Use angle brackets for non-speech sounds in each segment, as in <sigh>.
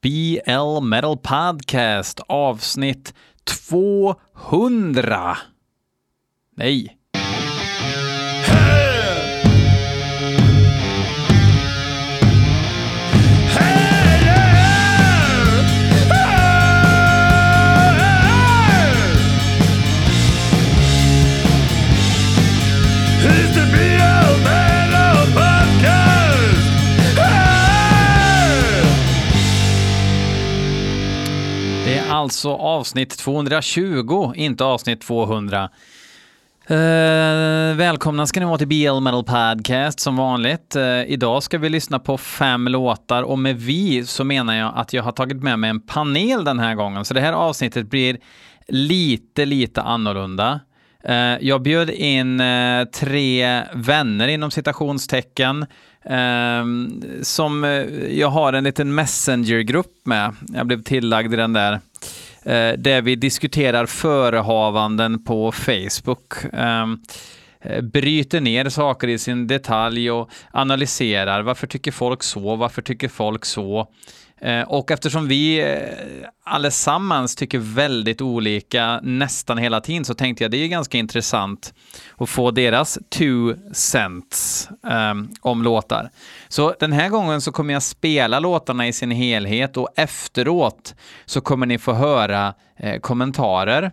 BL Metal Podcast avsnitt 200. Nej. Alltså avsnitt 220, inte avsnitt 200. Eh, välkomna ska ni vara till BL Metal Podcast som vanligt. Eh, idag ska vi lyssna på fem låtar och med vi så menar jag att jag har tagit med mig en panel den här gången. Så det här avsnittet blir lite, lite annorlunda. Eh, jag bjöd in eh, tre vänner inom citationstecken Ehm, som eh, jag har en liten messengergrupp med. Jag blev tillagd i den där. Eh, där vi diskuterar förehavanden på Facebook. Ehm, eh, bryter ner saker i sin detalj och analyserar. Varför tycker folk så? Varför tycker folk så? Eh, och eftersom vi eh, allesammans tycker väldigt olika nästan hela tiden så tänkte jag det är ganska intressant att få deras two cents um, om låtar. Så den här gången så kommer jag spela låtarna i sin helhet och efteråt så kommer ni få höra eh, kommentarer.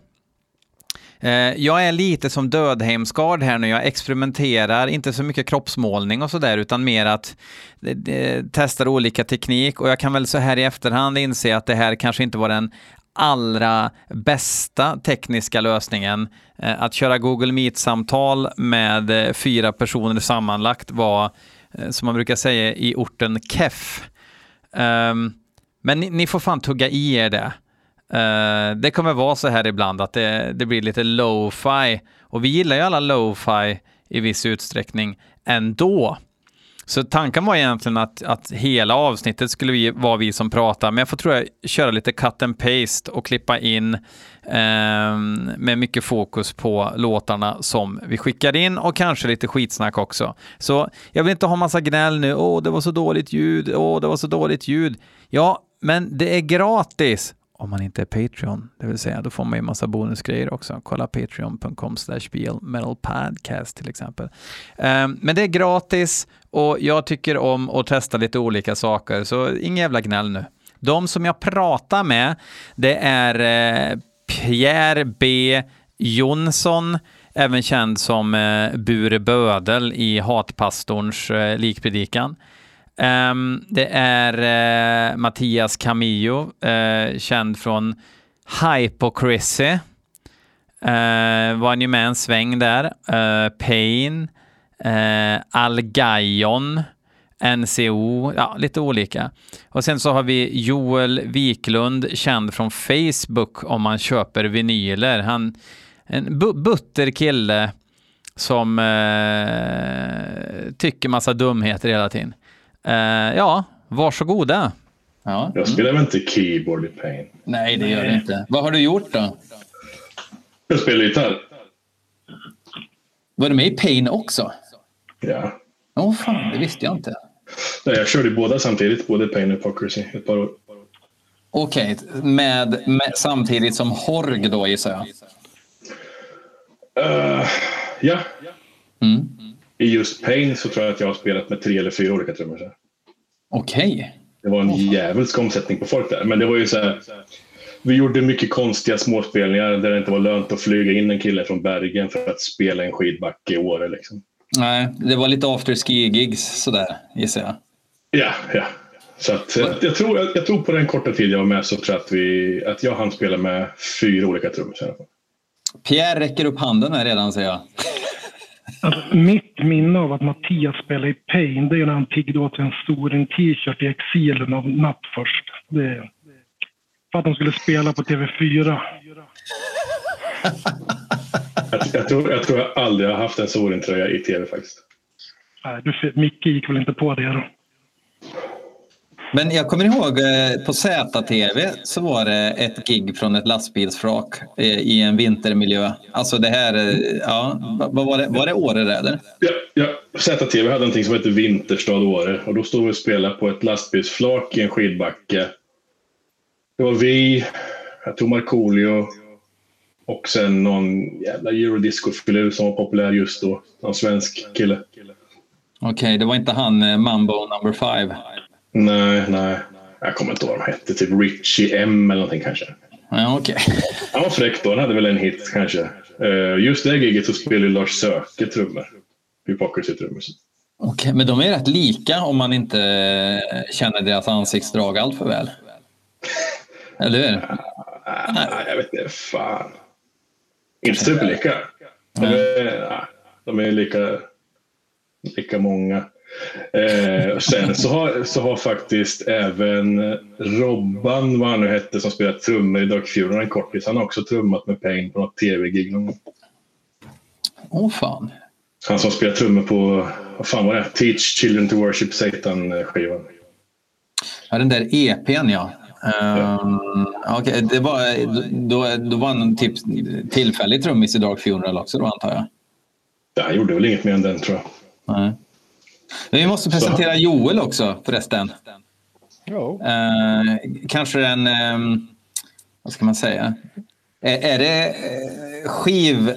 Eh, jag är lite som Dödheimsgard här nu. Jag experimenterar, inte så mycket kroppsmålning och sådär, utan mer att eh, eh, testa olika teknik. Och jag kan väl så här i efterhand inse att det här kanske inte var den allra bästa tekniska lösningen. Att köra Google Meet-samtal med fyra personer sammanlagt var, som man brukar säga i orten keff. Ehm, men ni, ni får fan tugga i er det. Uh, det kommer vara så här ibland att det, det blir lite lo-fi och vi gillar ju alla lo-fi i viss utsträckning ändå. Så tanken var egentligen att, att hela avsnittet skulle vi, vara vi som pratar, men jag får tror jag köra lite cut and paste och klippa in eh, med mycket fokus på låtarna som vi skickar in och kanske lite skitsnack också. Så jag vill inte ha massa gnäll nu, åh det var så dåligt ljud, åh det var så dåligt ljud. Ja, men det är gratis om man inte är Patreon, det vill säga då får man ju massa bonusgrejer också. Kolla patreon.com slash metalpodcast till exempel. Um, men det är gratis och jag tycker om att testa lite olika saker, så ingen jävla gnäll nu. De som jag pratar med, det är eh, Pierre B Jonsson, även känd som eh, Bure Bödel i Hatpastorns eh, likpredikan. Um, det är uh, Mattias Camillo, uh, känd från Hypocrisy. Uh, var ju med en sväng där. Uh, Pain, uh, Algaion, NCO, ja, lite olika. Och sen så har vi Joel Wiklund, känd från Facebook om man köper vinyler. Han en butter kille som tycker massa dumheter hela tiden. Uh, ja, varsågoda. Ja. Jag spelar väl inte keyboard i Pain? Nej, det gör du inte. Vad har du gjort då? Jag spelar gitarr. Var du med i Pain också? Ja. Åh oh, fan, det visste jag inte. Nej, jag körde båda samtidigt, både Pain och Hypocrisy, ett par år. Okej, okay. med, med, samtidigt som Horg då gissar jag? Uh, ja. Mm i just Pain så tror jag att jag har spelat med tre eller fyra olika trummor. Okej. Okay. Det var en oh. jävelsk omsättning på folk där. Men det var ju så här, Vi gjorde mycket konstiga småspelningar där det inte var lönt att flyga in en kille från Bergen för att spela en skidbacke i Åre. Liksom. Nej, det var lite afterski-gigs sådär gissar jag. Ja, ja. Så att, jag, jag, tror, jag, jag, tror på den korta tid jag var med så tror jag att, vi, att jag hann spela med fyra olika trummor. Pierre räcker upp handen här redan säger jag. Alltså, mitt minne av att Mattias spelade i Pain, det är när han tiggde åt sig en stor t-shirt i exilen av Natt först. Det, för att de skulle spela på TV4. jag, jag, tror, jag tror jag aldrig har haft en Sorin-tröja i TV faktiskt. Nej, du, Micke gick väl inte på det då? Men jag kommer ihåg eh, på ZTV så var det ett gig från ett lastbilsfrak eh, i en vintermiljö. Alltså det här, eh, ja, vad var det? Var det Åre eller? Ja, ja. ZTV hade någonting som hette Vinterstad Åre och då stod vi och spelade på ett lastbilsflak i en skidbacke Det var vi, jag tror Markoolio och sen någon jävla eurodisco-filur som var populär just då. Någon svensk kille. Okej, okay, det var inte han Mambo number five? Nej, nej. Jag kommer inte ihåg vad de hette. Typ Richie M eller någonting kanske. Ja, okay. <laughs> Han var fräck då. Han hade väl en hit kanske. Uh, just det giget så spelade Lars Söke trummor. Hypocrisy-trummor. Okej, okay, men de är rätt lika om man inte eh, känner deras ansiktsdrag allt för väl. <laughs> Eller hur? Uh, jag vet inte. Fan. Inte superlika. Mm. De är lika, lika många. Eh, sen så har, så har faktiskt även Robban, vad han nu hette, som spelar trummor i Dark Fury en kortis, han har också trummat med Pain på något tv-gig någon gång. Åh oh, fan. Han som spelar trummor på, vad fan var det? Teach Children to Worship Satan-skivan. Ja, den där EPn ja. Um, okay, det var, då, då var han typ tillfällig trummis i Dark Funeral också då antar jag? Ja, han gjorde väl inget mer än den tror jag. Nej. Men vi måste presentera Så. Joel också förresten. Ja. Uh, kanske en, um, vad ska man säga? Är, är det uh, skiv,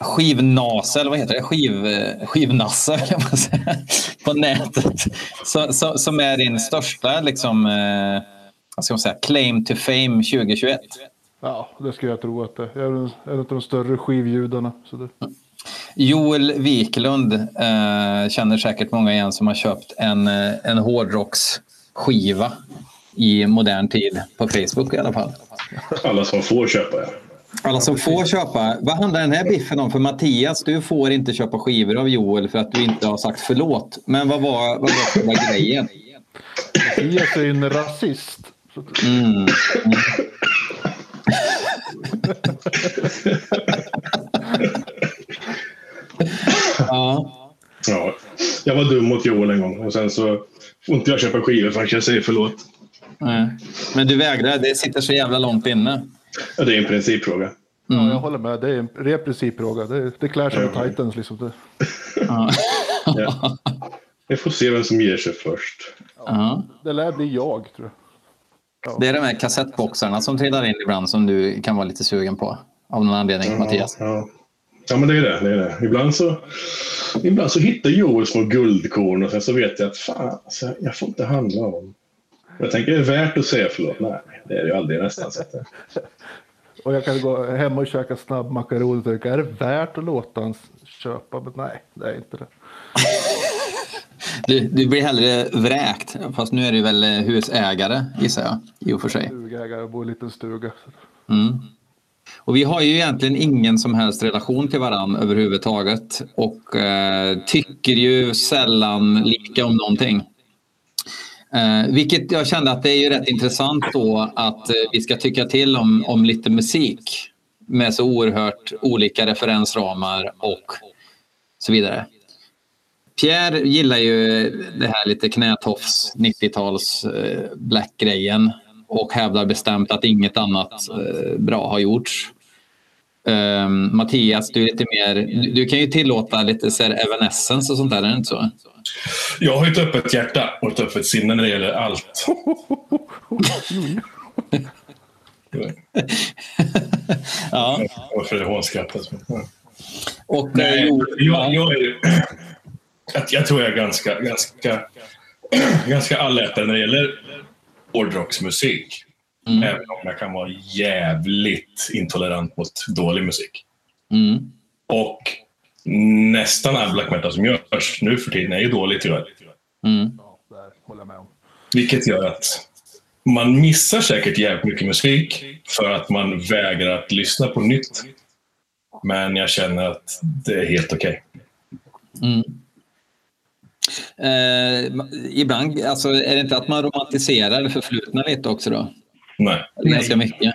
skivnase, eller vad heter det? Skiv, uh, skivnasse, <laughs> på nätet. Så, så, som är din största liksom, uh, vad ska man säga, claim to fame 2021? Ja, det skulle jag tro att det är. Jag är en av de större skivljudarna. Så det... Joel Wiklund eh, känner säkert många igen som har köpt en, eh, en hårdrocksskiva i modern tid på Facebook i alla fall. Alla som får köpa, ja. Alla som får köpa. Vad handlar den här biffen om? För Mattias, du får inte köpa skivor av Joel för att du inte har sagt förlåt. Men vad var, vad var själva grejen? Mattias är ju en rasist. Mm. Mm. <laughs> ja. ja. Jag var dum mot Joel en gång och sen så får inte jag köpa skivor för jag säger förlåt. Nej. Men du vägrar, det sitter så jävla långt inne. Ja, det är en principfråga. Mm. Ja, jag håller med. Det är en, det är en principfråga. Det, det klär sig med Titans. Liksom. Det. Ja. ja. Vi får se vem som ger sig först. Ja. Det lär bli jag, tror jag. Ja. Det är de här kassettboxarna som trillar in ibland som du kan vara lite sugen på. Av någon anledning, ja, Mattias. Ja. Ja, men det är det. det, är det. Ibland, så, ibland så hittar Joel små guldkorn och sen så vet jag att fan, alltså, jag får inte handla om. Jag tänker, är det värt att säga förlåt? Nej, det är det ju aldrig nästan. Så och jag kan gå hem och käka snabbmakaroner och tänka, är det värt att låta honom köpa? Men nej, det är inte det. Du, du blir hellre vräkt, fast nu är du väl husägare gissar jag i och för sig. Stugägare, jag bor i en liten stuga. Mm. Och vi har ju egentligen ingen som helst relation till varandra överhuvudtaget och eh, tycker ju sällan lika om någonting. Eh, vilket jag kände att det är ju rätt intressant då att eh, vi ska tycka till om, om lite musik med så oerhört olika referensramar och så vidare. Pierre gillar ju det här lite knätofs 90-tals eh, black-grejen och hävdar bestämt att inget annat eh, bra har gjorts. Um, Mattias, du är lite mer... Du, kan ju tillåta lite så här Evanescence och sånt där, är det inte så? Jag har ett öppet hjärta och ett öppet sinne när det gäller allt. ja. Varför det hånskrattat? Och, Nej, eh, jag, jag, är, jag tror jag är ganska, ganska, ganska allätare när det gäller hårdrocksmusik. Mm. Även om jag kan vara jävligt intolerant mot dålig musik. Mm. Och nästan all black metal som görs nu för tiden är ju dålig tyvärr. Mm. Vilket gör att man missar säkert jävligt mycket musik för att man vägrar att lyssna på nytt. Men jag känner att det är helt okej. Okay. Mm. Eh, ibland alltså, är det inte att man romantiserar det förflutna lite också då? Nej. Ganska mycket.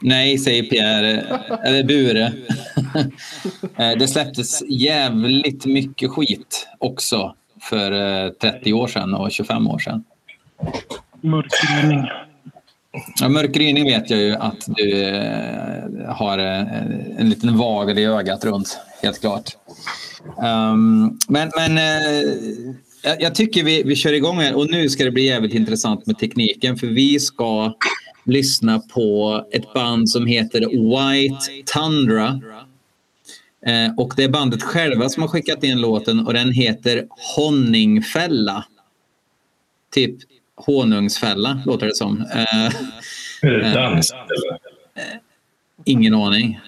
Nej, säger Pierre, eller Bure. <laughs> Eh, det släpptes jävligt mycket skit också för 30 eh, år sedan och 25 år sedan. Mörkgryning. Ja, mörkgryning vet jag ju att du eh, har en liten vagel i ögat runt, helt klart. Um, men men uh, jag tycker vi, vi kör igång här och nu ska det bli jävligt intressant med tekniken för vi ska lyssna på ett band som heter White Tundra. Eh, och det är bandet själva som har skickat in låten och den heter Honningfälla. Typ honungsfälla låter det som. Eh, Är det dans? Eller? ingen aning.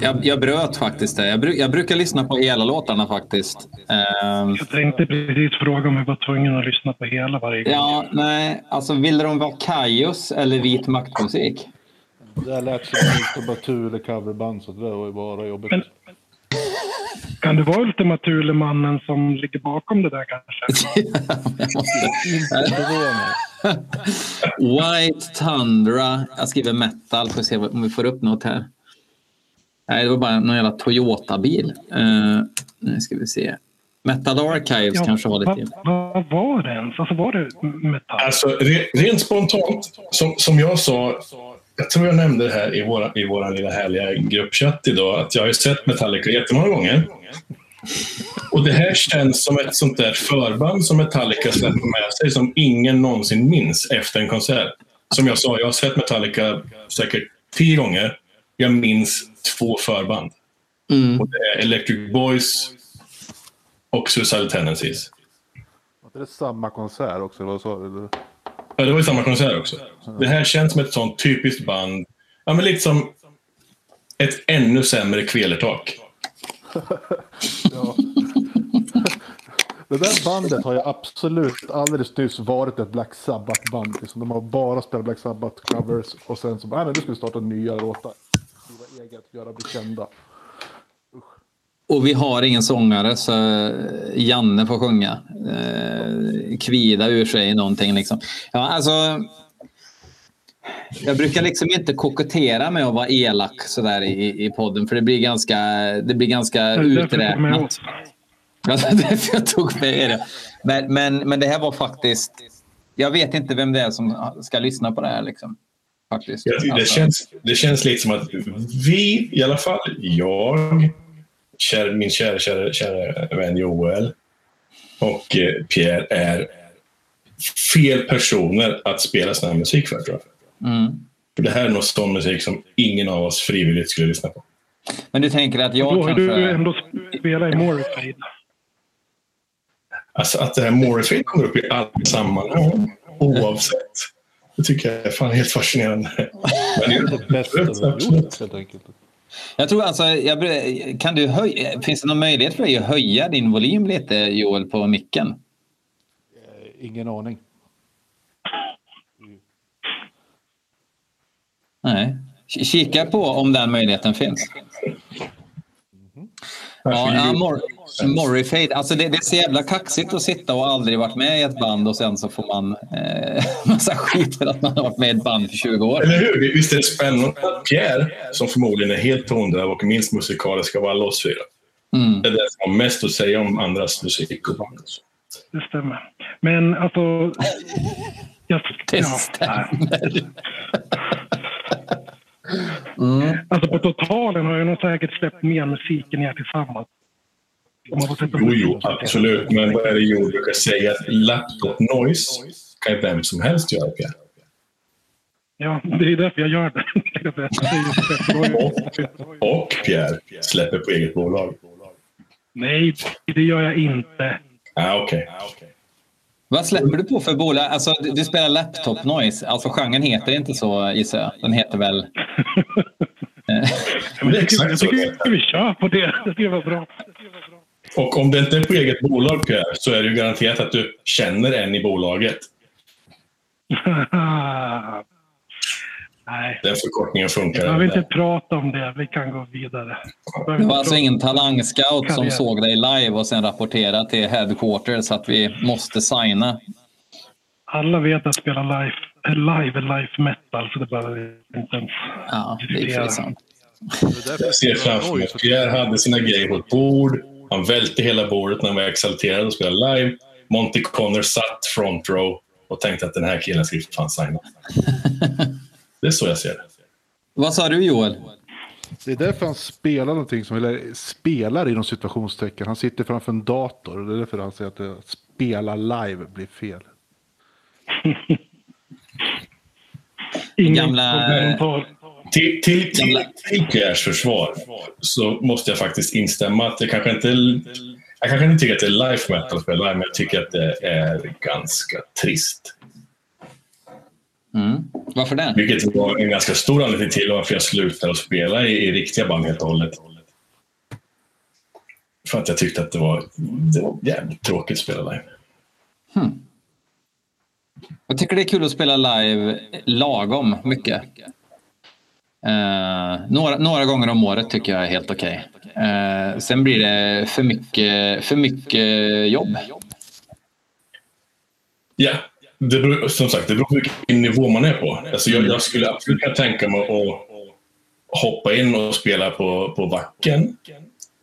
Jag, jag bröt faktiskt det. Jag, bru, jag brukar lyssna på hela låtarna faktiskt. Ehm, Jag tänkte precis fråga om vi var tvungna att lyssna på hela varje gång. ja, nej, alltså vill de vara Kajos eller vit maktmusik? Det där lät som ett Batule coverband så det var ju bara jobbigt. Men- Kan det vara Ultima Thule-mannen som ligger bakom det där kanske? <laughs> <laughs> White Tundra. Jag skriver metal för att se om vi får upp något här. Nej, det var bara någon jävla Toyota-bil. Uh, nu ska vi se. Metal Archives kanske har lite. Vad vad var det ens? Alltså var det metall? Alltså, re, rent spontant, som, som jag sa, jag tror jag nämnde det här i vår i våra lilla härliga gruppchatt idag, att jag har ju sett Metallica jättemånga gånger. Och det här känns som ett sånt där förband som Metallica släpper med sig som ingen någonsin minns efter en konsert. Som jag sa, jag har sett Metallica säkert tio gånger. Jag minns två förband. Mm. Och det är Electric Boys och Suicidal Tendencies. Var det samma konsert också? Vad sa du? Ja, det var ju samma konsert också. Det här känns som ett sånt typiskt band. Ja, men liksom ett ännu sämre kvelertak. <laughs> Ja. Det där bandet har ju absolut alldeles nyss varit ett Black Sabbath-band. Liksom. De har bara spelat Black Sabbath-covers och sen så bara, nej men nu ska vi starta nya låtar. Skriva eget, göra bli kända. Och vi har ingen sångare så Janne får sjunga. Eh, kvida ur sig någonting liksom. Ja, alltså. Jag brukar liksom inte kokettera med att vara elak sådär i, i podden för det blir ganska, det blir ganska uträknat. <laughs> därför jag tog med det. Men, men, men det här var faktiskt... Jag vet inte vem det är som ska lyssna på det här. Liksom. Faktiskt. Jag Det Alltså, känns, det känns lite som att vi, i alla fall jag, kär, min kära, kära, kära vän Joel och eh, Pierre är fel personer att spela sån här musik för, tror jag. mm. För det här är nog sån musik som ingen av oss frivilligt skulle lyssna på. Men du tänker att jag Då har du kanske... ändå spelat i Morrifade. Alltså att det här Morrifade kommer upp i alla sammanhang, oavsett. Det tycker jag är fan helt fascinerande. Men det Det bästa gjort helt enkelt. Jag tror alltså, jag, kan du höj, finns det någon möjlighet för dig att höja din volym lite Joel på micken? Eh, Ingen aning. Nej. Kika på om den möjligheten finns. Ja, ja Mor Morrifade. Alltså det, det är så jävla kaxigt att sitta och aldrig varit med i ett band och sen så får man eh, <laughs> massa skit för att man har varit med i ett band för 20 år. Eller hur? Visst är det spännande? Pierre, som förmodligen är helt tondöv och minst musikalisk av alla oss fyra. Mm. Det är den som har mest att säga om andras musik och band. Det stämmer. Men alltså... <laughs> Jag, Det ja, stämmer. <laughs> Mm. Alltså på totalen har jag nog säkert släppt mer musik än er tillsammans. Om man får sätta Jo, jo, absolut. Men vad är det Joel brukar säga? Att Laptop noise kan ju vem som helst göra, Pierre. Ja, det är därför jag gör det. <laughs> Det. Och Pierre släpper på eget bolag. Nej, det gör jag inte. Ah, Okej. Vad släpper du på för bolag? Alltså, du, spelar laptop noise. Alltså genren heter inte så gissar jag. Den heter väl... <laughs> Men jag tycker, vi kör på det. Det tycker jag var bra. Och om det inte är på eget bolag, Pierre, så är det ju garanterat att du känner en i bolaget. <laughs> Nej, Den förkortningen funkar. jag vill inte prata om det. Vi kan gå vidare. Det var alltså ingen talangscout som såg dig live och sen rapporterade till headquarters att vi måste signa. Alla vet att jag spelar live, live är life metal, så det behöver vi inte ens Ja, det är sant. Jag ser framför mig att Pierre hade sina grejer på ett bord. Han välte hela bordet när han var exalterad och spelade live. Monty Connor satt front row och tänkte att den här killen vi fan signa. <laughs> Det är så jag ser det. Vad sa du Joel? Det är därför han spelar någonting som, eller spelar inom situationstecken. Han sitter framför en dator. och Det är därför han säger att det, att spela live blir fel. <laughs> Ingen Gamla- kommentar. Till, till, till, till Pierres försvar så måste jag faktiskt instämma att jag kanske inte jag kanske inte tycker att det är life metal att spela live, men jag tycker att det är ganska trist. Mm. Varför det? Vilket var en ganska stor anledning till varför jag slutade att spela i, i riktiga band helt och hållet. För att jag tyckte att det var, det var jävligt tråkigt att spela live. Jag tycker det är kul att spela live lagom mycket. Eh, några, några gånger om året tycker jag är helt okej. Eh, sen blir det för mycket, för mycket jobb. Ja, det beror, som sagt, det beror på vilken nivå man är på. Alltså jag, jag skulle absolut kunna tänka mig att hoppa in och spela på, på backen.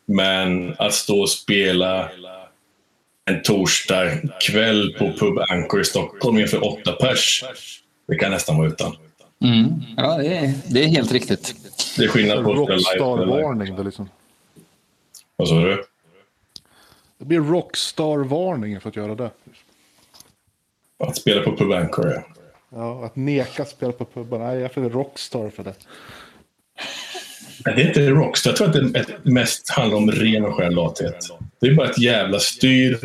Men att stå och spela en torsdag kväll på Pub Anchor i Stockholm inför åtta pers, det kan nästan vara utan. Mm. Ja, det är, det är helt riktigt. Det är skillnad på att spela. Rockstar-varning. Det, liksom. Vad sa du? det blir rockstar-varning för att göra det. Att spela på Pub Anchor, ja. Ja, att neka spela på puben. Nej, jag är för rockstar för det. Nej, Det är inte Rockstar. Jag tror att det mest handlar om ren och skär lathet. Det är bara ett jävla styr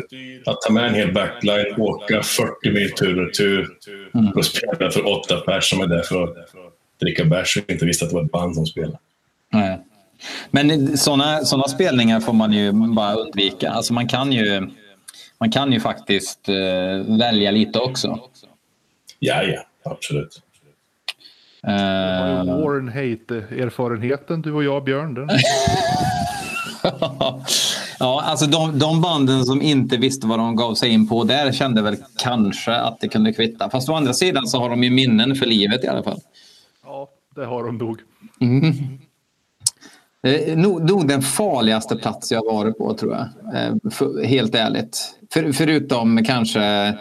att ta med en hel backline, åka 40 mil tur och tur och spela för åtta pers som är där för att dricka bärs och inte visste att det var ett band som spelade. Nej. Men sådana såna spelningar får man ju bara undvika. Alltså man kan ju, man kan ju faktiskt eh, välja lite också. Ja, ja, absolut. Har Eh, ju Warren Hate-erfarenheten, du och jag, Björn. Den. <laughs> ja, alltså de, de banden som inte visste vad de gav sig in på, där kände väl kanske att det kunde kvitta. Fast å andra sidan så har de ju minnen för livet i alla fall. Ja, det har de nog. Det är nog, nog den farligaste plats jag varit på tror jag. Eh, helt ärligt. För, förutom kanske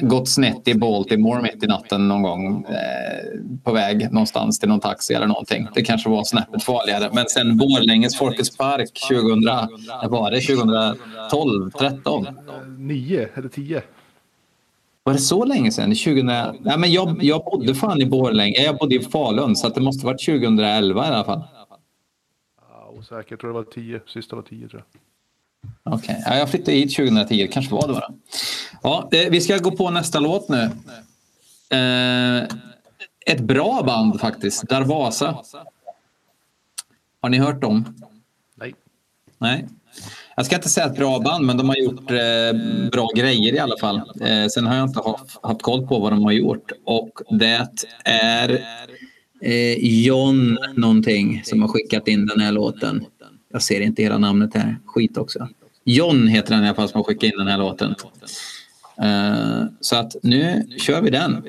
gått snett i Baltimore mitt i natten någon gång. Eh, på väg någonstans till någon taxi eller någonting. Det kanske var snäppet farligare. Men sen Borlänges Folkets Park 2000, när var det 2012, 13? Eh, Nio eller tio. Var det så länge sedan? 2000... Nej, men jag, jag bodde fan i Borlänge. Jag bodde i Falun så det måste varit 2011 i alla fall. Ja, osäker. Jag tror det var tio. Sista var tio, tror jag. Okej, ja, jag flyttade hit 2010. kanske var det bara. Ja, eh, vi ska gå på nästa låt nu. Eh, ett bra band faktiskt, Darvasa. Har ni hört dem? Nej. Nej. Jag ska inte säga ett bra band, men de har gjort eh, bra grejer i alla fall. Eh, sen har jag inte haft, haft koll på vad de har gjort. Och det är eh, John någonting som har skickat in den här låten. Jag ser inte hela namnet här. Skit också. John heter den i alla fall som har skickat in den här låten. Eh, så att nu kör vi den.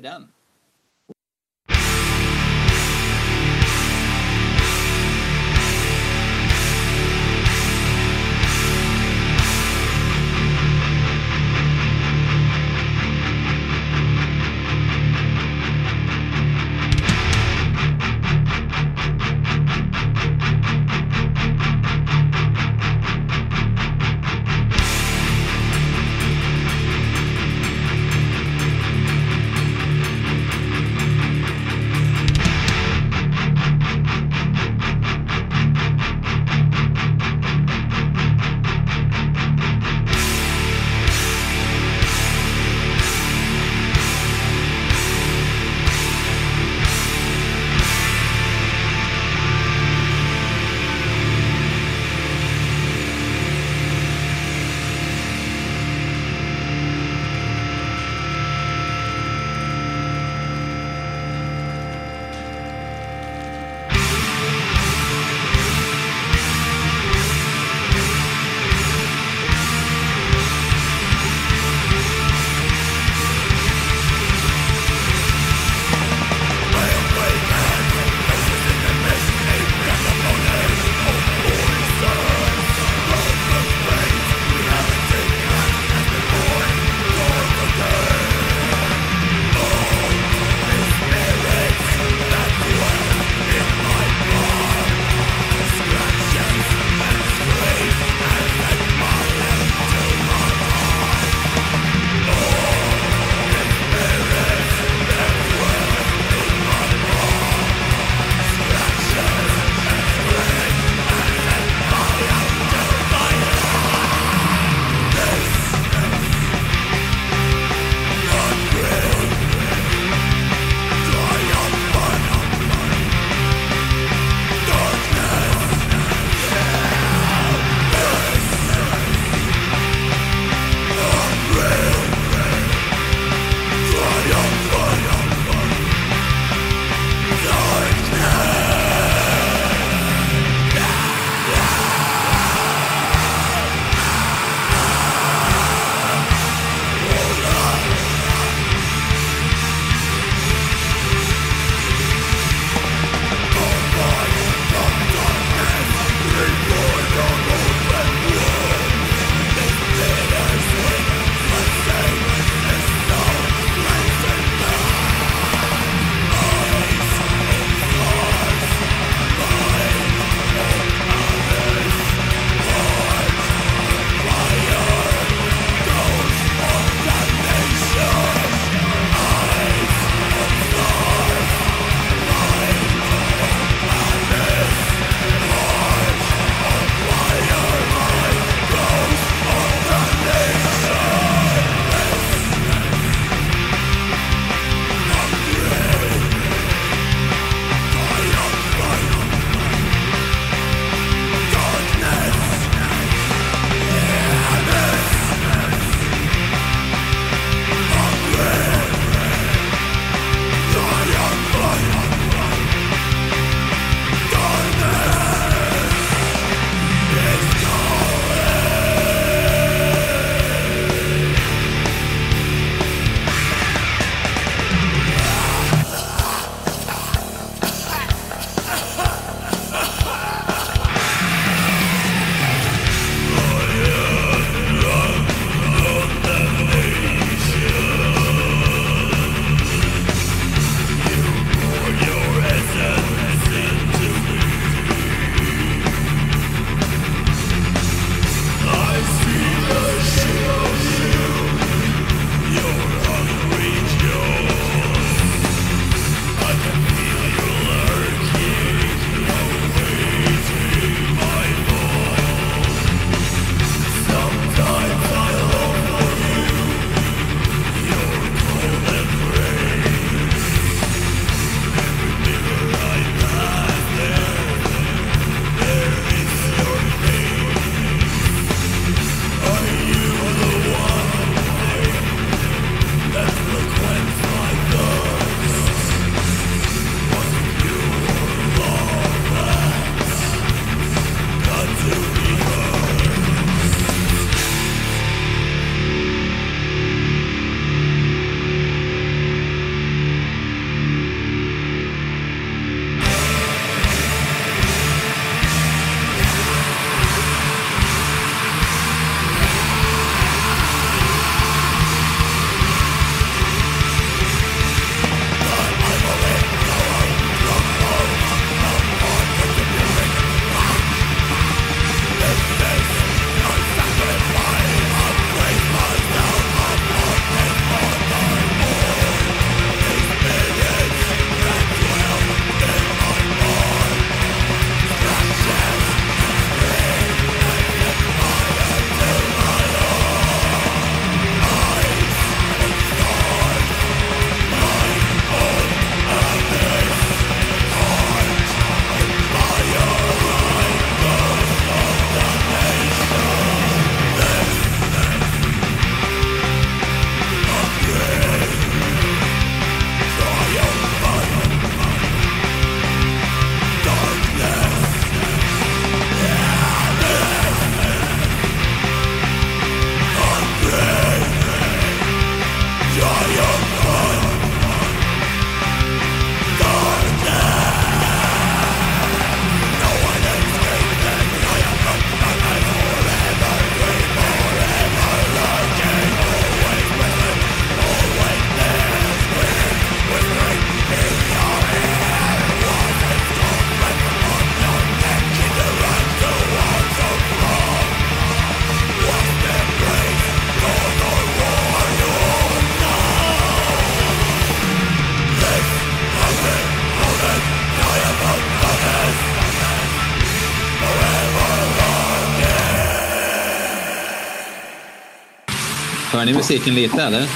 Ni musiken lite eller?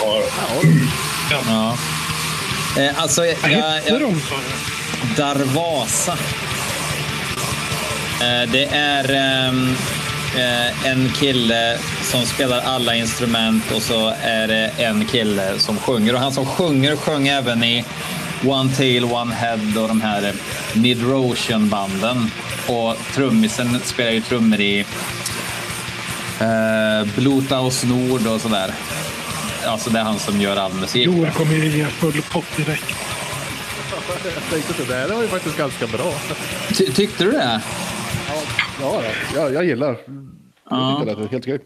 Ja, Ja. Eh, alltså, jag, jag, jag? Darvasa. Eh, det är ehm, eh, en kille som spelar alla instrument och så är det en kille som sjunger. Och han som sjunger sjöng även i One Tail, One Head och de här Midrotion-banden. Och trummisen spelar ju trummor i eh, Blutaus Nord och sådär. Alltså det är han som gör all musik. Joel kommer ju ge full pott direkt. Jag tänkte att det där var ju faktiskt ganska bra. Ty tyckte du det? Ja, jag, jag gillar. Ja. Jag tycker det är helt okej.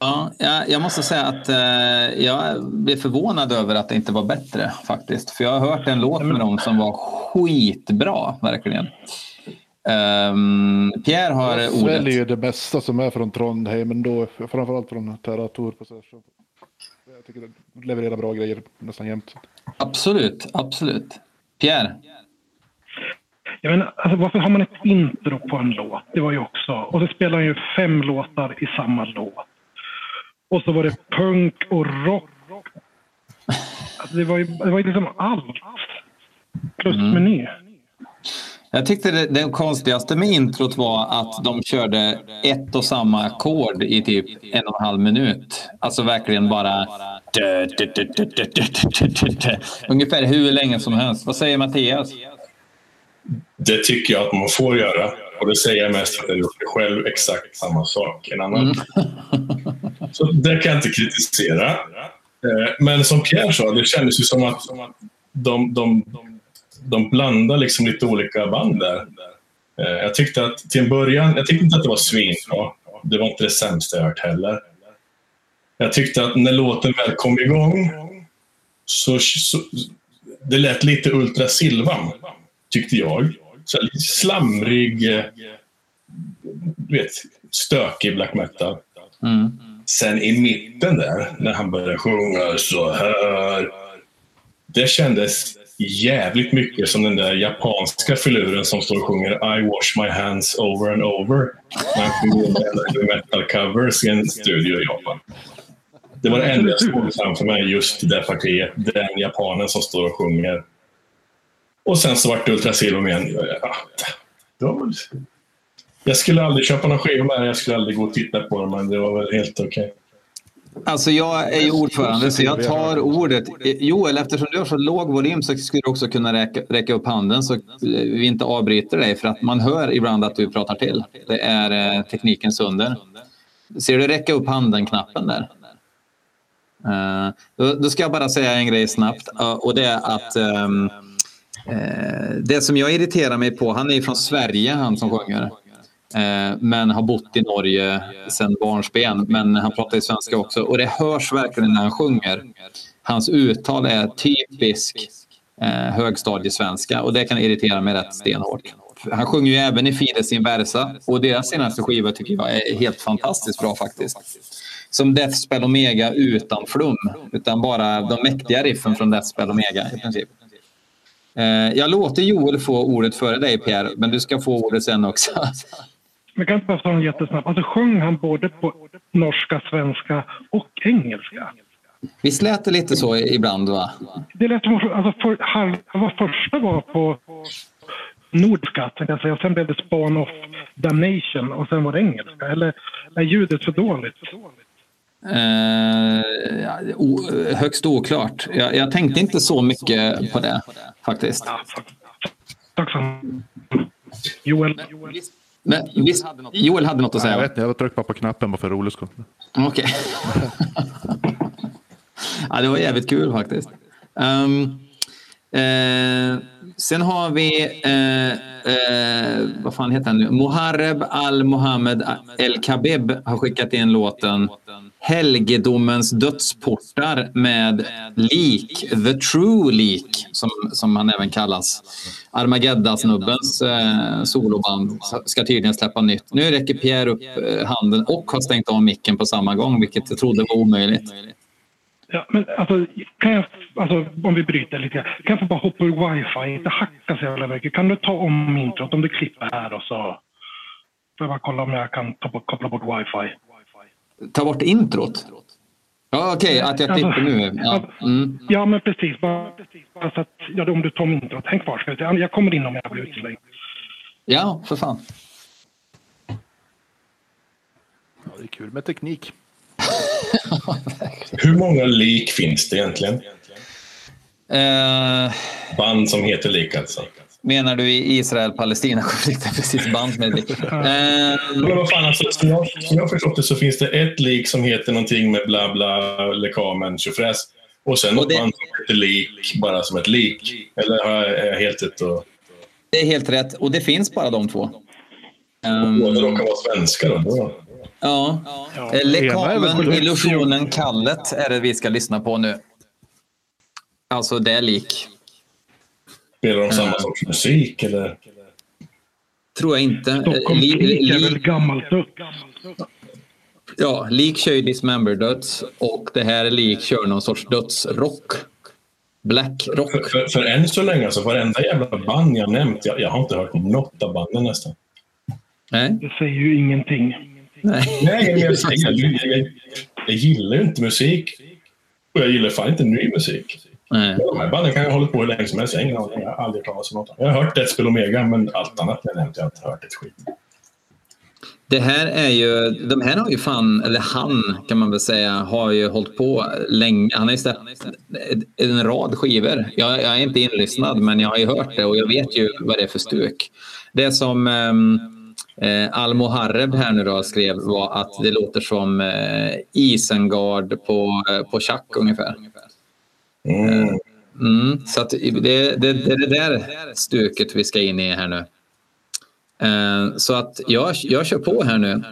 Ja, jag, jag måste säga att eh, jag blev förvånad över att det inte var bättre faktiskt. För jag har hört en låt med dem som var skitbra, verkligen. Ehm, Pierre har Jag sväljer ordet. ju det mesta som är från Trondheim, men då framförallt från Terra Tour Possession. Jag tycker det levererar bra grejer nästan jämt. Absolut, absolut. Pierre? Jag menar, alltså, varför har man ett intro på en låt? Det var ju också... Och så spelar han ju fem låtar i samma låt. Och så var det punk och rock. Alltså, det var ju, det var ju liksom allt. Plus meny. Jag tyckte det, det konstigaste med introt var att de körde ett och samma ackord i typ en och en halv minut. Alltså verkligen bara... Ungefär hur länge som helst. Vad säger Mattias? det tycker jag att man får göra. Och det säger jag mest för att jag gjort det själv exakt samma sak. En annan. Så det kan jag inte kritisera. Eh, Men som Pierre sa, det kändes ju som att de, de, de blandar liksom lite olika band där. Eh, Jag tyckte att till en början, jag tyckte inte att det var svinbra. Det var inte det sämsta jag hört heller. Jag tyckte att när låten väl kom igång så, så det lät lite Ultra Silvan, tyckte jag. Så lite slamrig, eh, du vet, stökig black metal. Mm. Sen i mitten där, när han började sjunga så här. Det kändes jävligt mycket som den där japanska filuren som står och sjunger I wash my hands over and over. När han metal covers i en studio i Japan. Det var det enda jag såg framför mig, just det partiet. Den japanen som står och sjunger. Och sen så vart det Ultra Silver igen. Jag skulle aldrig köpa någon skiva med. Jag skulle aldrig gå och titta på dem, men det var väl helt okej. Alltså jag är ju ordförande så jag tar ordet. Joel, eftersom du har så låg volym så skulle du också kunna räcka, räcka upp handen så vi inte avbryter dig för att man hör ibland att du pratar till. Det är eh, teknikens under. Ser du räcka upp handen-knappen där? Eh, då, då ska jag bara säga en grej snabbt eh, och det är att ehm, eh, det som jag irriterar mig på, han är från Sverige han som sjunger. Eh, men har bott i Norge sedan barnsben. Men han pratar ju svenska också och det hörs verkligen när han sjunger. Hans uttal är typisk eh, högstadiesvenska och det kan irritera mig rätt stenhårt. Han sjunger ju även i Fides Inversa och deras senaste skiva tycker jag är helt fantastiskt bra faktiskt. Som Deathspell Omega utan flum, utan bara de mäktiga riffen från Deathspell Omega i princip. Eh, jag låter Joel få ordet före dig Pierre, men du ska få ordet sen också. Men kan inte bara ta en jättesnabbt. Alltså sjöng han både på norska, svenska och engelska? Visst lät det lite så ibland va? Det lät som alltså för, halv, vad första var på nordiska, jag säga. Och sen blev det Spawn of Damnation och sen var det engelska. Eller är ljudet för dåligt? Eh, ja, o, högst oklart. Jag, jag tänkte inte så mycket på det faktiskt. Tack så Joel. Men visst, Joel hade något att Jag säga? vet inte, jag tryckte bara på knappen bara för rolig skull. Okej. <laughs> ja, det var jävligt kul faktiskt. Ehm, eh, sen har vi, eh, eh, vad fan heter han nu? Muharreb Al-Mohammed El-Kabib har skickat in låten Helgedomens dödsportar med Leak, The True Leak, som, som han även kallas. Armageddasnubbens eh, soloband ska tydligen släppa nytt. Nu räcker Pierre upp eh, handen och har stängt av micken på samma gång, vilket jag trodde var omöjligt. Ja, men alltså, kan jag, alltså, om vi bryter lite. Kan jag få bara hoppa ur wifi? Inte hacka så jävla mycket. Kan du ta om introt? Om du klipper här och så... Får jag bara kolla om jag kan ta bort, koppla bort wifi. Ta bort introt. Ja, okej, att jag tittar nu. Ja. Mm. Ja, men precis. Bara, bara så att, ja, om du Tom inte har tänkt kvar. Ska jag, jag kommer in om jag blir utslängd. ja, för fan. Ja, det är kul med teknik. <laughs> Hur många lik finns det egentligen? Eh, Band som heter lik alltså. menar du i Israel-Palestina-konflikten? <laughs> Precis, band med lik. Men vad fan, alltså, som, jag, som jag förstått det så finns det ett lik som heter någonting med bla bla lekamen tjofräs. Och sen Och något det- band som heter lik, bara som ett lik. Eller har jag, helt ute och... det är helt rätt. Och det finns bara de två. Ehm, Båda råkar vara svenskar då. Ja. Ja, Eh, Lekamen, illusionen, kallet är det vi ska lyssna på nu. Alltså, det är lik. Spelar de samma sorts musik eller? Tror jag inte. Eh, Stockholms li- är väl gammalt upp. Ja, lik kör ju Dismember döds och det här är lik kör någon sorts dödsrock. Black rock. För, för, för än så länge, alltså varenda jävla band jag nämnt, jag, jag har inte hört något av banden nästan. Nej, Det säger ju ingenting. Nej. Nej, jag, jag, jag, jag gillar ju inte musik. Och jag gillar fan inte ny musik. nej. De här banden kan jag hålla på hur länge som helst. Jag har ingen aning. Jag har aldrig hört talas om något. Jag har hört Deathspell Omega, men allt annat jag nämnt, jag har inte hört ett skit. Det här är ju, de här har ju fan, eller han kan man väl säga, har ju hållit på länge. Han har ju släppt en rad skivor. Jag, jag är inte inlyssnad, men jag har ju hört det och jag vet ju vad det är för stuk. Det som um, eh, Al Moharreb här nu då skrev var att det låter som eh, Isengard på, eh, på schack ungefär. Mm. Mm, så att det, det, det är det där stuket vi ska in i här nu. Eh, så att jag, jag kör på här nu.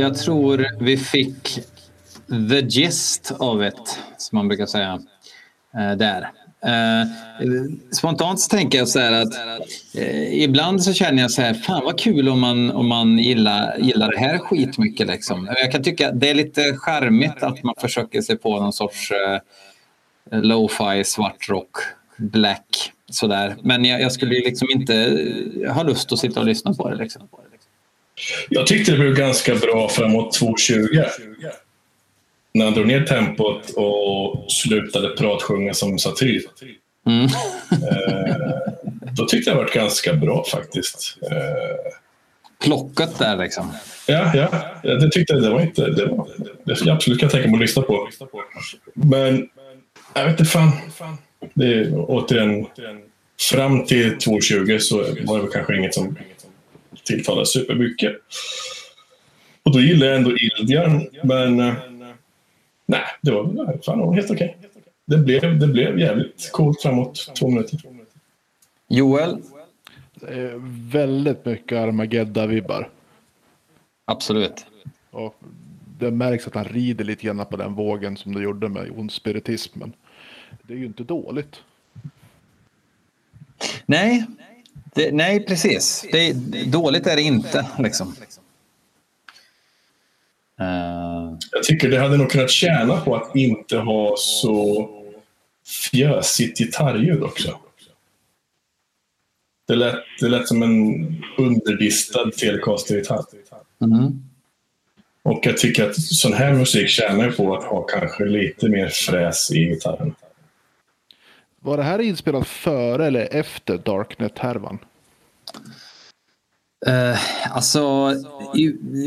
Jag tror vi fick the gist av ett, som man brukar säga. Eh, där. Eh, spontant så tänker jag så här att eh, ibland så känner jag så här, fan vad kul om man, om man gillar, gillar det här skitmycket. Liksom. Jag kan tycka det är lite charmigt att man försöker sig på någon sorts eh, lo-fi, svart rock, black sådär. Men jag, jag skulle liksom inte ha lust att sitta och lyssna på det. Liksom. Jag tyckte det blev ganska bra framåt 2.20. När han drog ner tempot och slutade pratsjunga som satyr. Mm. Eh, då tyckte jag det var ganska bra faktiskt. Eh, Plockat där liksom. ja, ja, det tyckte jag. Det var inte... Det, var, det jag absolut kunna tänka mig att lyssna på. Men jag vet inte fan. Det är återigen... Fram till 2.20 så var det kanske inget som tilltalade supermycket. Och då gillade jag ändå Ildbjörn, men eh, nej, det var väl fan, helt okej. Det, blev, det blev jävligt coolt framåt två minuter. Joel? Det är väldigt mycket Armageddon-vibbar. Absolut. Och det märks att han rider lite grann på den vågen som det gjorde med ond spiritismen. Det är ju inte dåligt. Nej, det, nej precis. Det, dåligt är det inte. Liksom. Eh, Jag tycker det hade nog kunnat tjäna på att inte ha så fjösigt gitarrljud också. Det lät, det lät som en underdistad Telecaster-gitarr. mm. Och jag tycker att sån här musik tjänar på att ha kanske lite mer fräs i gitarren. Var det här inspelat före eller efter Darknet-härvan? Eh, alltså,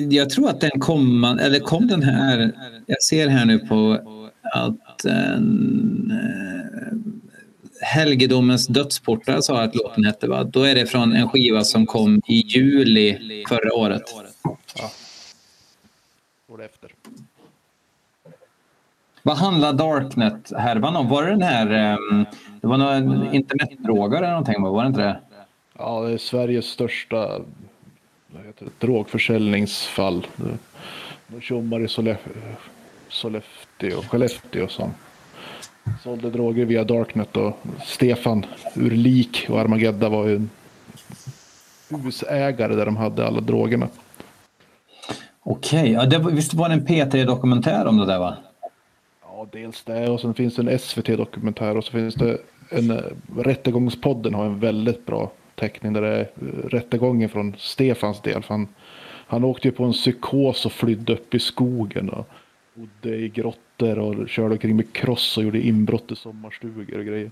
jag tror att den kom, eller kom den här, jag ser här nu på att eh, Helgedomens dödsportar sa att låten hette va? Då är det från en skiva som kom i juli förra året. Var det efter? Vad handlar Darknet-härvan om? Var det den här, ehm, det var någon internetdroger eller någonting, va? var det inte det? Ja, det är Sveriges största heter det, drogförsäljningsfall. De tjommar i Sollef- Sollefteå, Skellefteå som sålde droger via Darknet och Stefan Urlik och Armageddon var ju en husägare där de hade alla drogerna. Okej, ja, det var- visst var det en P3-dokumentär om det där va? Ja, dels det och sen finns det en SVT-dokumentär och så finns det en eh, Rättegångspodden har en väldigt bra teckning där det är eh, rättegången från Stefans del. För han, han åkte ju på en psykos och flydde upp i skogen och bodde i grottor och körde omkring med kross och gjorde inbrott i sommarstugor och grejer.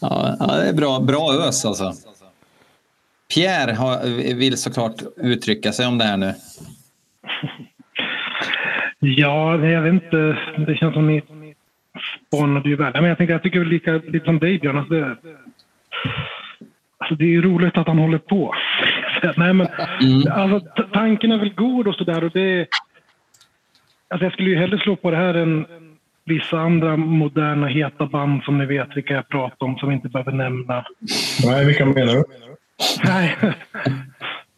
Ja, ja, det är bra, bra ös alltså. Pierre har, vill såklart uttrycka sig om det här nu. <laughs> Ja, nej, jag vet inte. Det känns som ni spanade ju väl. Men jag, tänker, jag tycker väl lika, lite som dig, Björn. Alltså det, alltså det är ju roligt att han håller på. <laughs> nej, men, alltså, t- tanken är väl god och sådär. Det, alltså, jag skulle ju hellre slå på det här än vissa andra moderna heta band som ni vet vilka jag pratar om, som vi inte behöver nämna. Nej, vilka menar du? Nej.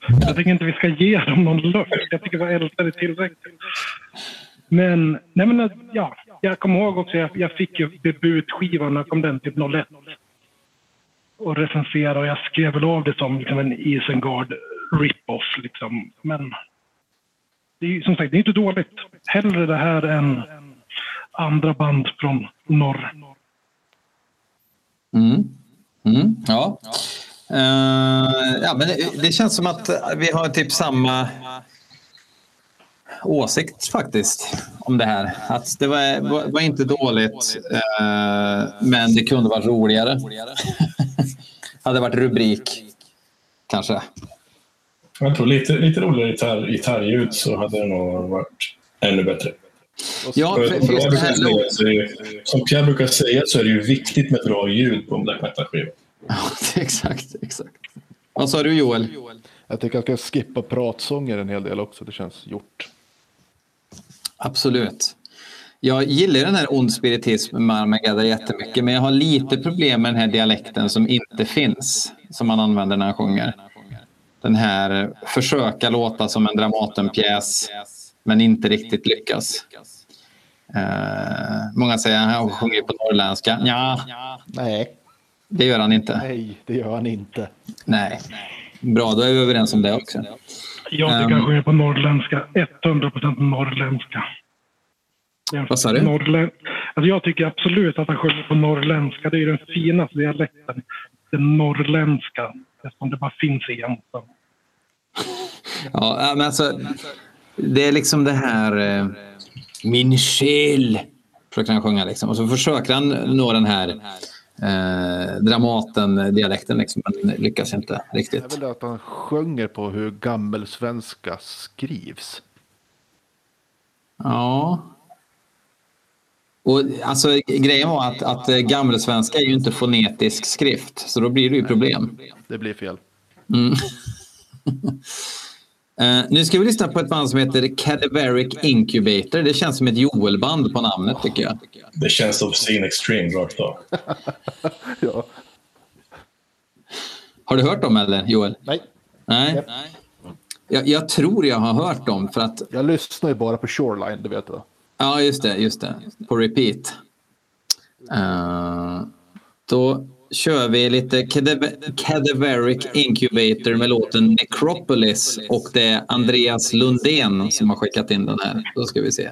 Jag tycker inte vi ska ge dem någon luft. Jag tycker vi älskar det tillräckligt. Men, nej men ja, jag kommer ihåg också, jag, jag fick ju debutskivan, när kom den? Typ 01. Och recenserade, och jag skrev väl av det som liksom en Isengard rip-off liksom. Men det är ju som sagt, det är inte dåligt. Hellre det här än andra band från norr. Mm. Mm, ja. Eh, ja, men det, det känns som att vi har typ samma åsikt faktiskt om det här. Att det var, var, var inte dåligt, eh, men det kunde varit roligare. <laughs> hade varit rubrik, kanske. Jag tror lite, lite roligare gitarr, gitarrljud så hade det nog varit ännu bättre. Ja, För- för, för Som Pierre brukar säga så är det ju viktigt med bra ljud på en black metal-skiva. Ja, <laughs> exakt, exakt. Vad sa du Joel? Jag tycker att jag ska skippa pratsånger en hel del också. Det känns gjort. Absolut. Jag gillar den här ond spiritism med Armageddon jättemycket, men jag har lite problem med den här dialekten som inte finns, som man använder när han sjunger. den här försöka låta som en Dramatenpjäs men inte riktigt lyckas. Eh, många säger att han sjunger på norrländska. Ja, Nej, det gör han inte. nej, det gör han inte. Nej. Bra, då är vi överens om det också. Jag tycker Ehm. han sjunger på norrländska. 100% norrländska. Vad sa du? Alltså jag tycker absolut att han sjunger på norrländska. Det är ju den finaste dialekten. Den norrländska. Eftersom det bara finns en. Så. Ja, men alltså, det är liksom det här... Eh, min själ, försöker han sjunga. Liksom. Och så försöker han nå den här eh, Dramaten-dialekten, liksom, men lyckas inte Det är riktigt. väl att han sjunger på hur gammelsvenska skrivs. Ja. Och alltså, grejen var att, att eh, gammalsvenska är ju inte fonetisk skrift, så då blir det ju problem. Det blir fel. <laughs> Eh, nu ska vi lyssna på ett band som heter Cadaveric Incubator. Det känns som ett Joel-band på namnet tycker jag. Det känns obscene extreme rakt av. <laughs> Ja. Har du hört dem eller Joel? Nej, Nej. Jag, jag tror jag har hört dem för att... jag lyssnar ju bara på Shoreline, det vet du. Ja, just det. Just det. På repeat. Eh, då kör vi lite Cadaveric Incubator med låten Necropolis och det är Andreas Lundén som har skickat in den här. Då ska vi se.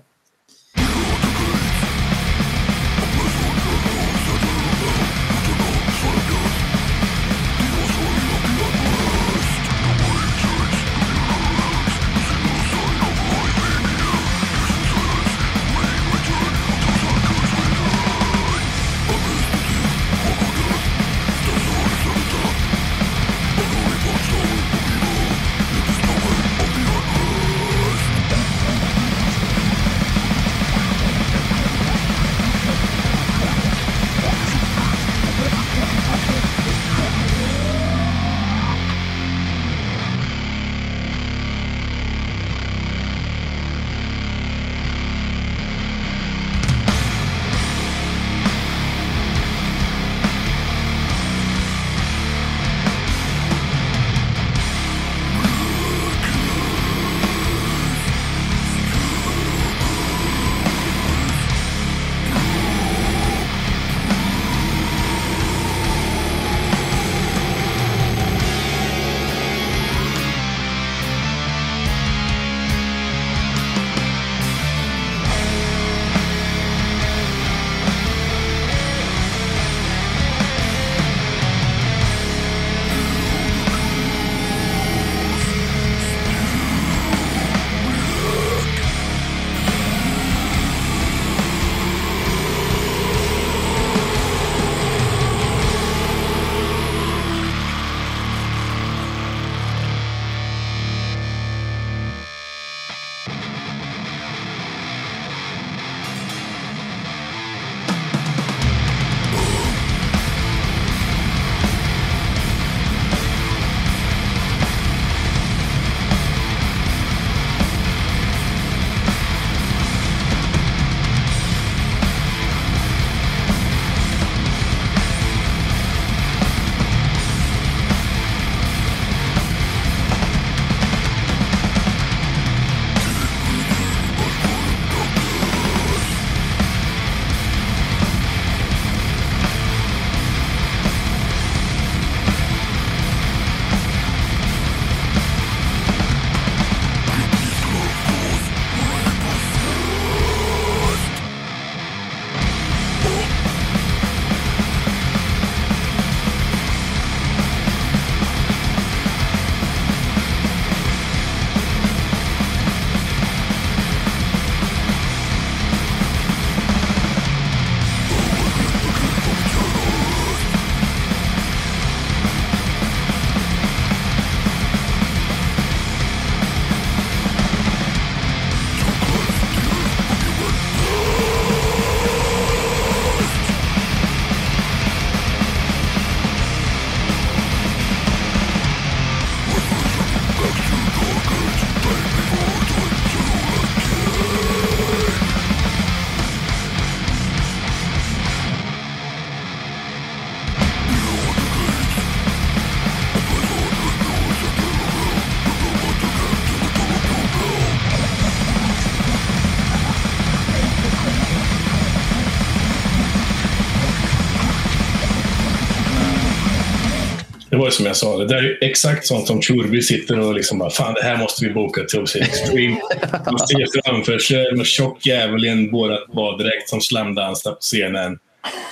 Var ju som jag sa, det där är exakt sånt som Tjorby sitter och liksom bara Fan, det här måste vi boka till Obscene Extreme. Man ser framför sig en tjock jävel i en baddräkt som slamdansar på scenen.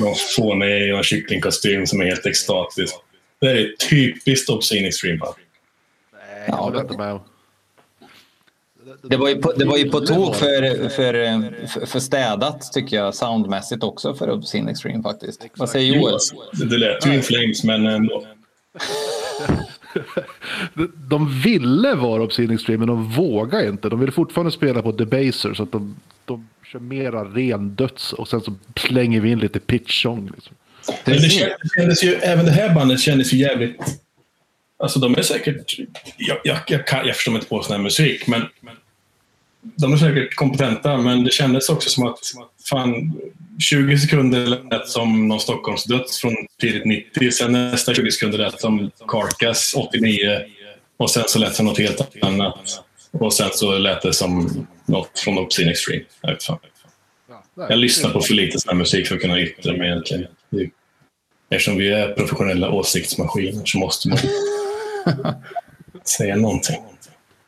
Någon fånig i en kycklingkostym som är helt extatisk. Det här är typiskt Obscene Extreme. Nej, jag håller inte med om. Det var ju på, det var ju på tok för, för, för, för städat tycker jag soundmässigt också för Obscene Extreme faktiskt. Vad säger Joel? Det, det lät ju in flames, men ändå. De- ville vara Obscene Extreme, men de vågade inte. De ville fortfarande spela på Debaser, så att de, de kör mera ren döds och sen så slänger vi in lite pitch-sång. Liksom. Men det Precis. kändes, ju, även det här bandet kändes ju jävligt... Alltså de är säkert... Jag, jag, jag, kan, jag förstår mig inte på sån här musik, men de är säkert kompetenta, men det kändes också som att fan, 20 sekunder lät som någon Stockholmsdöds från tidigt 90, sen nästa 20 sekunder lät som Carcass 89 och sen så lät det som något helt annat. Och sen så lät det som något från Obscene Extreme. Jag, vet fan. jag lyssnar på för lite sån här musik för att kunna yttra mig egentligen. Eftersom vi är professionella åsiktsmaskiner så måste man <laughs> säga någonting.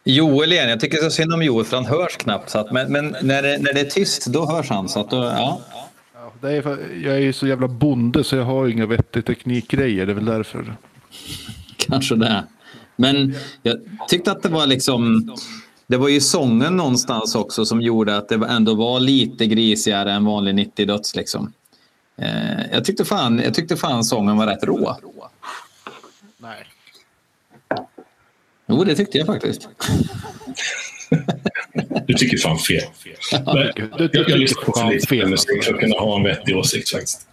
Joel igen, jag tycker så synd om Joel för han hörs knappt. Så att, men men när, det, när det är tyst då hörs han. Så att då, ja. Ja, det är för, jag är ju så jävla bonde så jag har inga vettiga teknikgrejer. Det är väl därför. <laughs> Kanske det. Men jag tyckte att det var liksom... Det var ju sången någonstans också som gjorde att det ändå var lite grisigare än vanlig 90 döds liksom. Eh, jag, tyckte fan, jag tyckte fan sången var rätt rå. Nej. Jo, det tyckte jag faktiskt. <laughs> Du tycker fan fel. Men du- du jag, tycker lyssnar på för lite fel. musik för att kunna ha en vettig åsikt faktiskt.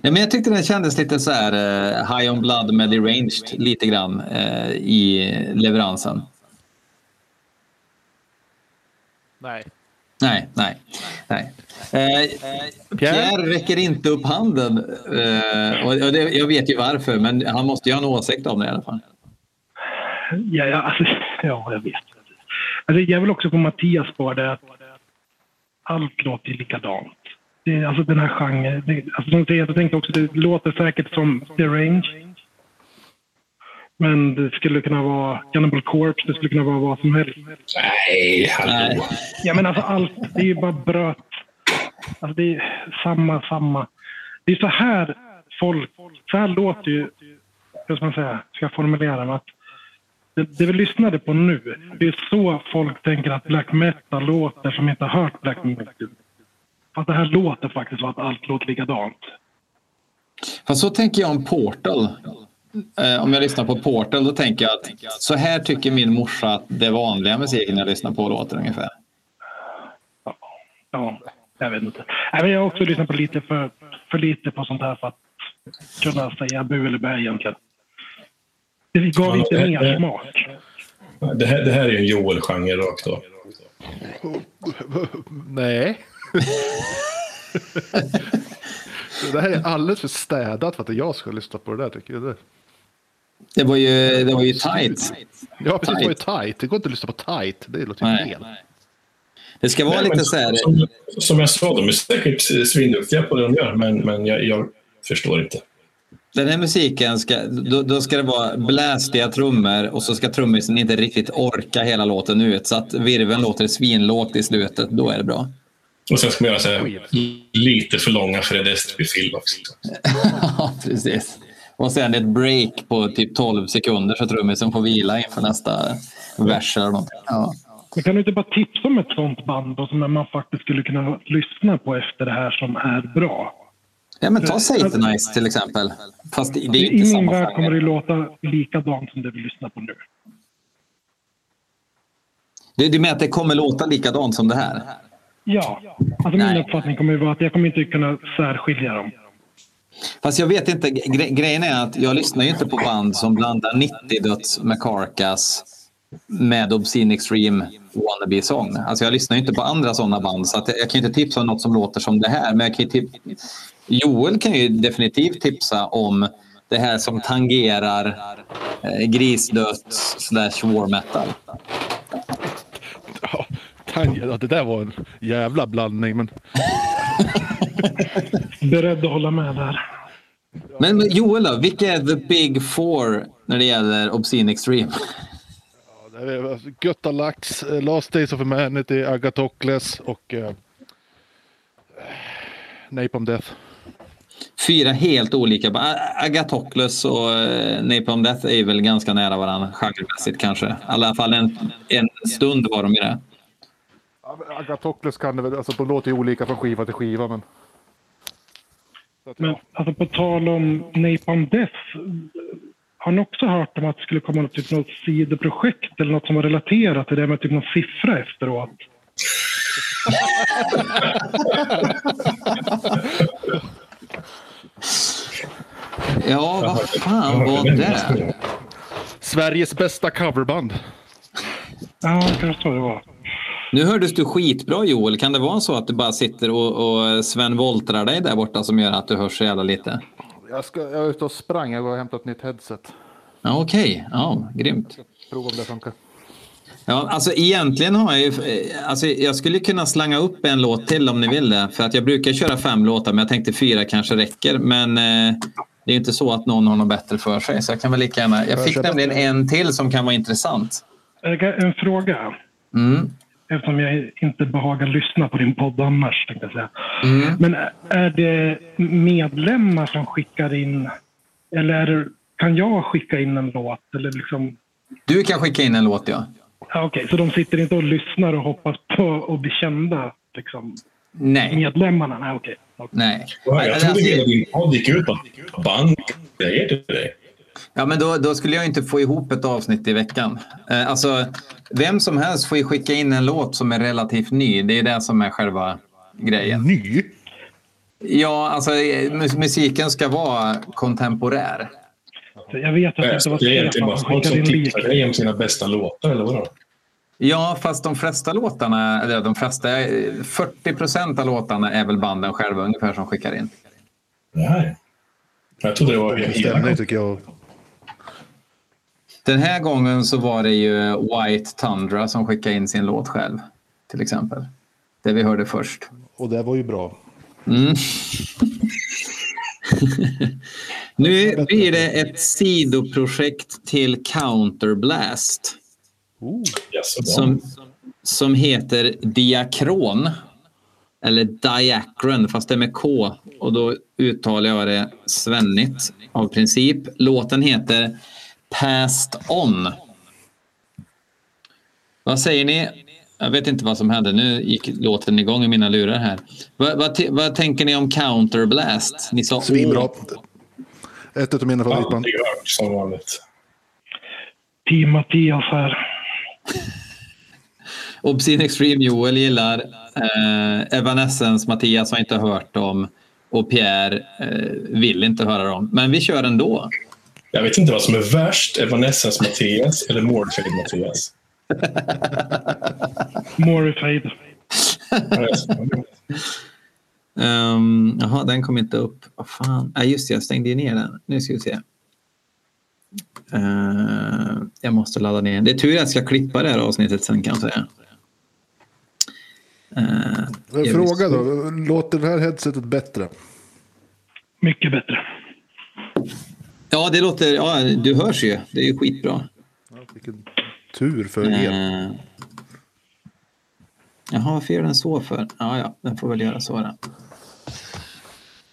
Nej, men jag tyckte den kändes lite så här eh, high on blood med deranged lite grann eh, i leveransen. Nej. Nej, nej, nej. Eh, Pierre räcker inte upp handen. Eh, och det, jag vet ju varför, men han måste ju ha en åsikt om det i alla fall. Ja, ja, alltså, <laughs> ja jag vet. Alltså, jag vill också på Mattias spår det att allt låter likadant. Det, alltså den här genren. Det, alltså, som jag tänkte också det låter säkert som The Range. Men det skulle kunna vara Cannibal Corpse, det skulle kunna vara vad som helst. Nej, hallå. Ja, men alltså allt, det är ju bara bröt. Alltså det är samma, samma. Det är så här folk, så här låter ju, hur ska man säga, ska jag formulera det? Att det, det vi lyssnade på nu, det är så folk tänker att black metal låter som inte har hört black metal. Fast det här låter faktiskt som att allt låter likadant. Fast så tänker jag om Portal. Eh, om jag lyssnar på Portal då tänker jag att så här tycker min morsa att det vanliga musiken jag lyssnar på låter ungefär. Ja, ja jag vet inte. Men jag har också lyssnat på lite för, för lite på sånt här för att kunna säga bu eller bä egentligen. Det gav Ja, inte mer det- smak. Det här, det här är ju en Joel-genre rakt av. Nej. det här är alldeles för städat för att jag ska lyssna på det där tycker jag. Det. Var ju, det var ju tight. Ja, precis. Det var ju Tight. Det går inte att lyssna på tight. Det låter ju Nej. fel. Det ska vara Nej, lite så här. Som, som jag sa, de är säkert svinduktiga på det de gör, men, men jag, jag förstår inte. Den här musiken ska, då, då ska det vara blästiga trummor och så ska trummisen inte riktigt orka hela låten ut så att virveln låter svinlågt i slutet. Då är det bra. Och sen ska man göra så här, lite för långa Fred Estby-film också. Ja, <laughs> precis. Och sen ett break på typ 12 sekunder så trummisen får vila inför nästa vers eller någonting. Ja. Men kan du inte bara tipsa om ett sånt band då, som man faktiskt skulle kunna lyssna på efter det här som är bra? Ja, men ta Satanize till exempel. Fast det, är I inte min samma värld kommer det låta likadant som det vi lyssnar på nu. Du, du menar att det kommer låta likadant som det här? Ja, alltså Nej. min uppfattning kommer ju vara att jag kommer inte kunna särskilja dem. Fast jag vet inte. Gre grejen är att jag lyssnar ju inte på band som blandar 90-döds med Carcass med Obscene Extreme wannabe sång. Alltså jag lyssnar ju inte på andra sådana band så att jag kan inte tipsa om något som låter som det här. Men jag kan tip- Joel kan ju definitivt tipsa om det här som tangerar eh, grisdöds slash war metal. Ja, Tanja, ja, det där var en jävla blandning. Men <laughs> Beredd att hålla med där. Men men Joel då, vilka är the big four när det gäller Obscene Extreme? Alltså Götta Lax, eh, Last Days of Humanity, Agatocles och eh, Napalm Death. Fyra helt olika. A- Agatocles och eh, Napalm Death är väl ganska nära varandra genremässigt kanske. I alla fall en, en stund var de i det. Ja, men Agatocles kan det väl, alltså de låter ju olika från skiva till skiva men... Så att, Men ja. alltså på tal om Napalm Death. Har ni också hört om att det skulle komma något, typ, något sidoprojekt eller något som var relaterat till det med typ någon siffra efteråt? Ja, vad fan var det? Sveriges bästa coverband. Ja, kanske så det var. Nu hördes du skitbra Joel. Kan det vara så att du bara sitter och, och Sven Voltrar dig där borta som gör att du hörs så jävla lite? Jag, ska, jag är ute och sprang, jag går och hämtar ett nytt headset. Ja, Okej, ja, grymt. Prova om det funkar. Ja, alltså egentligen har jag ju... eh, Alltså, jag skulle kunna slanga upp en låt till om ni vill det. För att jag brukar köra fem låtar, men jag tänkte fyra kanske räcker. Men eh, det är ju inte så att någon har något bättre för sig. Så jag kan väl lika gärna... Jag fick nämligen en till som kan vara intressant. En fråga. Mm. Eftersom jag inte behagar lyssna på din podd annars. Tänkte jag säga. Mm. Men är det medlemmar som skickar in? Eller är det, kan jag skicka in en låt? Eller liksom, Du kan skicka in en låt, ja. ja, Okej, så de sitter inte och lyssnar och hoppas på att bli kända? Liksom, Nej. medlemmarna? Nej, okej. Okej. Nej. Jag trodde hela din podd gick ut på bandgrejer till dig. Ja, men då, då skulle jag inte få ihop ett avsnitt i veckan. Eh, alltså, vem som helst får ju skicka in en låt som är relativt ny. Det är det som är själva grejen. Ny? Ja, alltså eh, mus- musiken ska vara kontemporär. Så Jag vet att det inte Alltså, var det är egentligen bara Stefan som folk skickade som in tipsar dig om sina bästa låtar, eller vadå? Ja, fast de flesta låtarna, eller de flesta, eh, 40 procent av låtarna är väl banden själva ungefär som skickar in. Nej. Jag trodde det var hela Stämning tycker jag. Den här gången så var det ju White Tundra som skickade in sin låt själv, till exempel. Det vi hörde först. Och det var ju bra. Mm. <laughs> nu blir det ett sidoprojekt till Counterblast Oh. Som, som heter Diakron. Eller Diacron, fast det är med K. Och då uttalar jag det svennigt av princip. Låten heter Past On. Vad säger ni? Jag vet inte vad som hände. Nu gick låten igång i mina lurar här. Vad, vad, vad tänker ni om Counterblast? Ni sa Svinbra. Ett av mina favoritband. Aldrig hört som vanligt. Team Mattias här. <laughs> Obscene Extreme Joel gillar. Eh, Evanescence Mattias har inte hört dem. Och Pierre eh, vill inte höra dem. Men vi kör ändå. Jag vet inte vad som är värst, Evanescence Mattias eller Mordfade Mattias. Morifade. Um, jaha, den kom inte upp. Vad fan? Ja, just det, jag stängde ju ner den. Nu ska vi se. Eh, jag måste ladda ner. Det är tur att jag ska klippa det här avsnittet sen kan jag säga. Eh, En fråga då. Låter det här headsetet bättre? Mycket bättre. Ja, det låter... Ja, du hörs ju. Det är ju skitbra. Vilken tur för er. Eh, Jaha, varför gör den så för? Ja, ja, den får väl göra så då.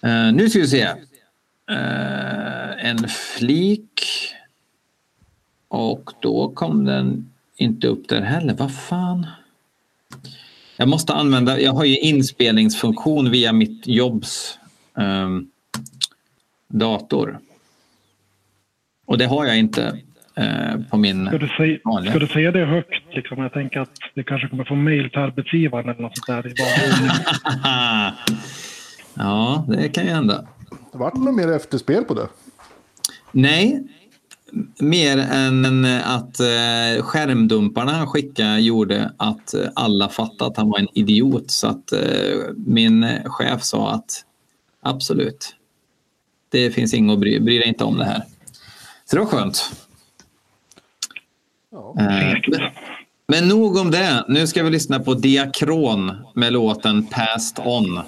Eh, nu ska vi se. Eh, en flik. Och då kom den inte upp där heller. Vad fan? Jag måste använda, jag har ju inspelningsfunktion via mitt jobbs ehm, dator. Och det har jag inte eh, på min... Ska du, säga, Vanliga. ska du säga det högt? Liksom? Jag tänker att det kanske kommer få mejl till arbetsgivaren eller något sånt där. i <laughs> ja, det kan ju hända. Vart det något mer efterspel på det? Nej, mer än att eh, skärmdumparna han skickade gjorde att alla fattade att han var en idiot. Så att eh, min chef sa att absolut, det finns inget att bry, bry dig inte om det här. Så det var skönt. Ja. Eh, men nog om det. Nu ska vi lyssna på Diakron med låten Past On.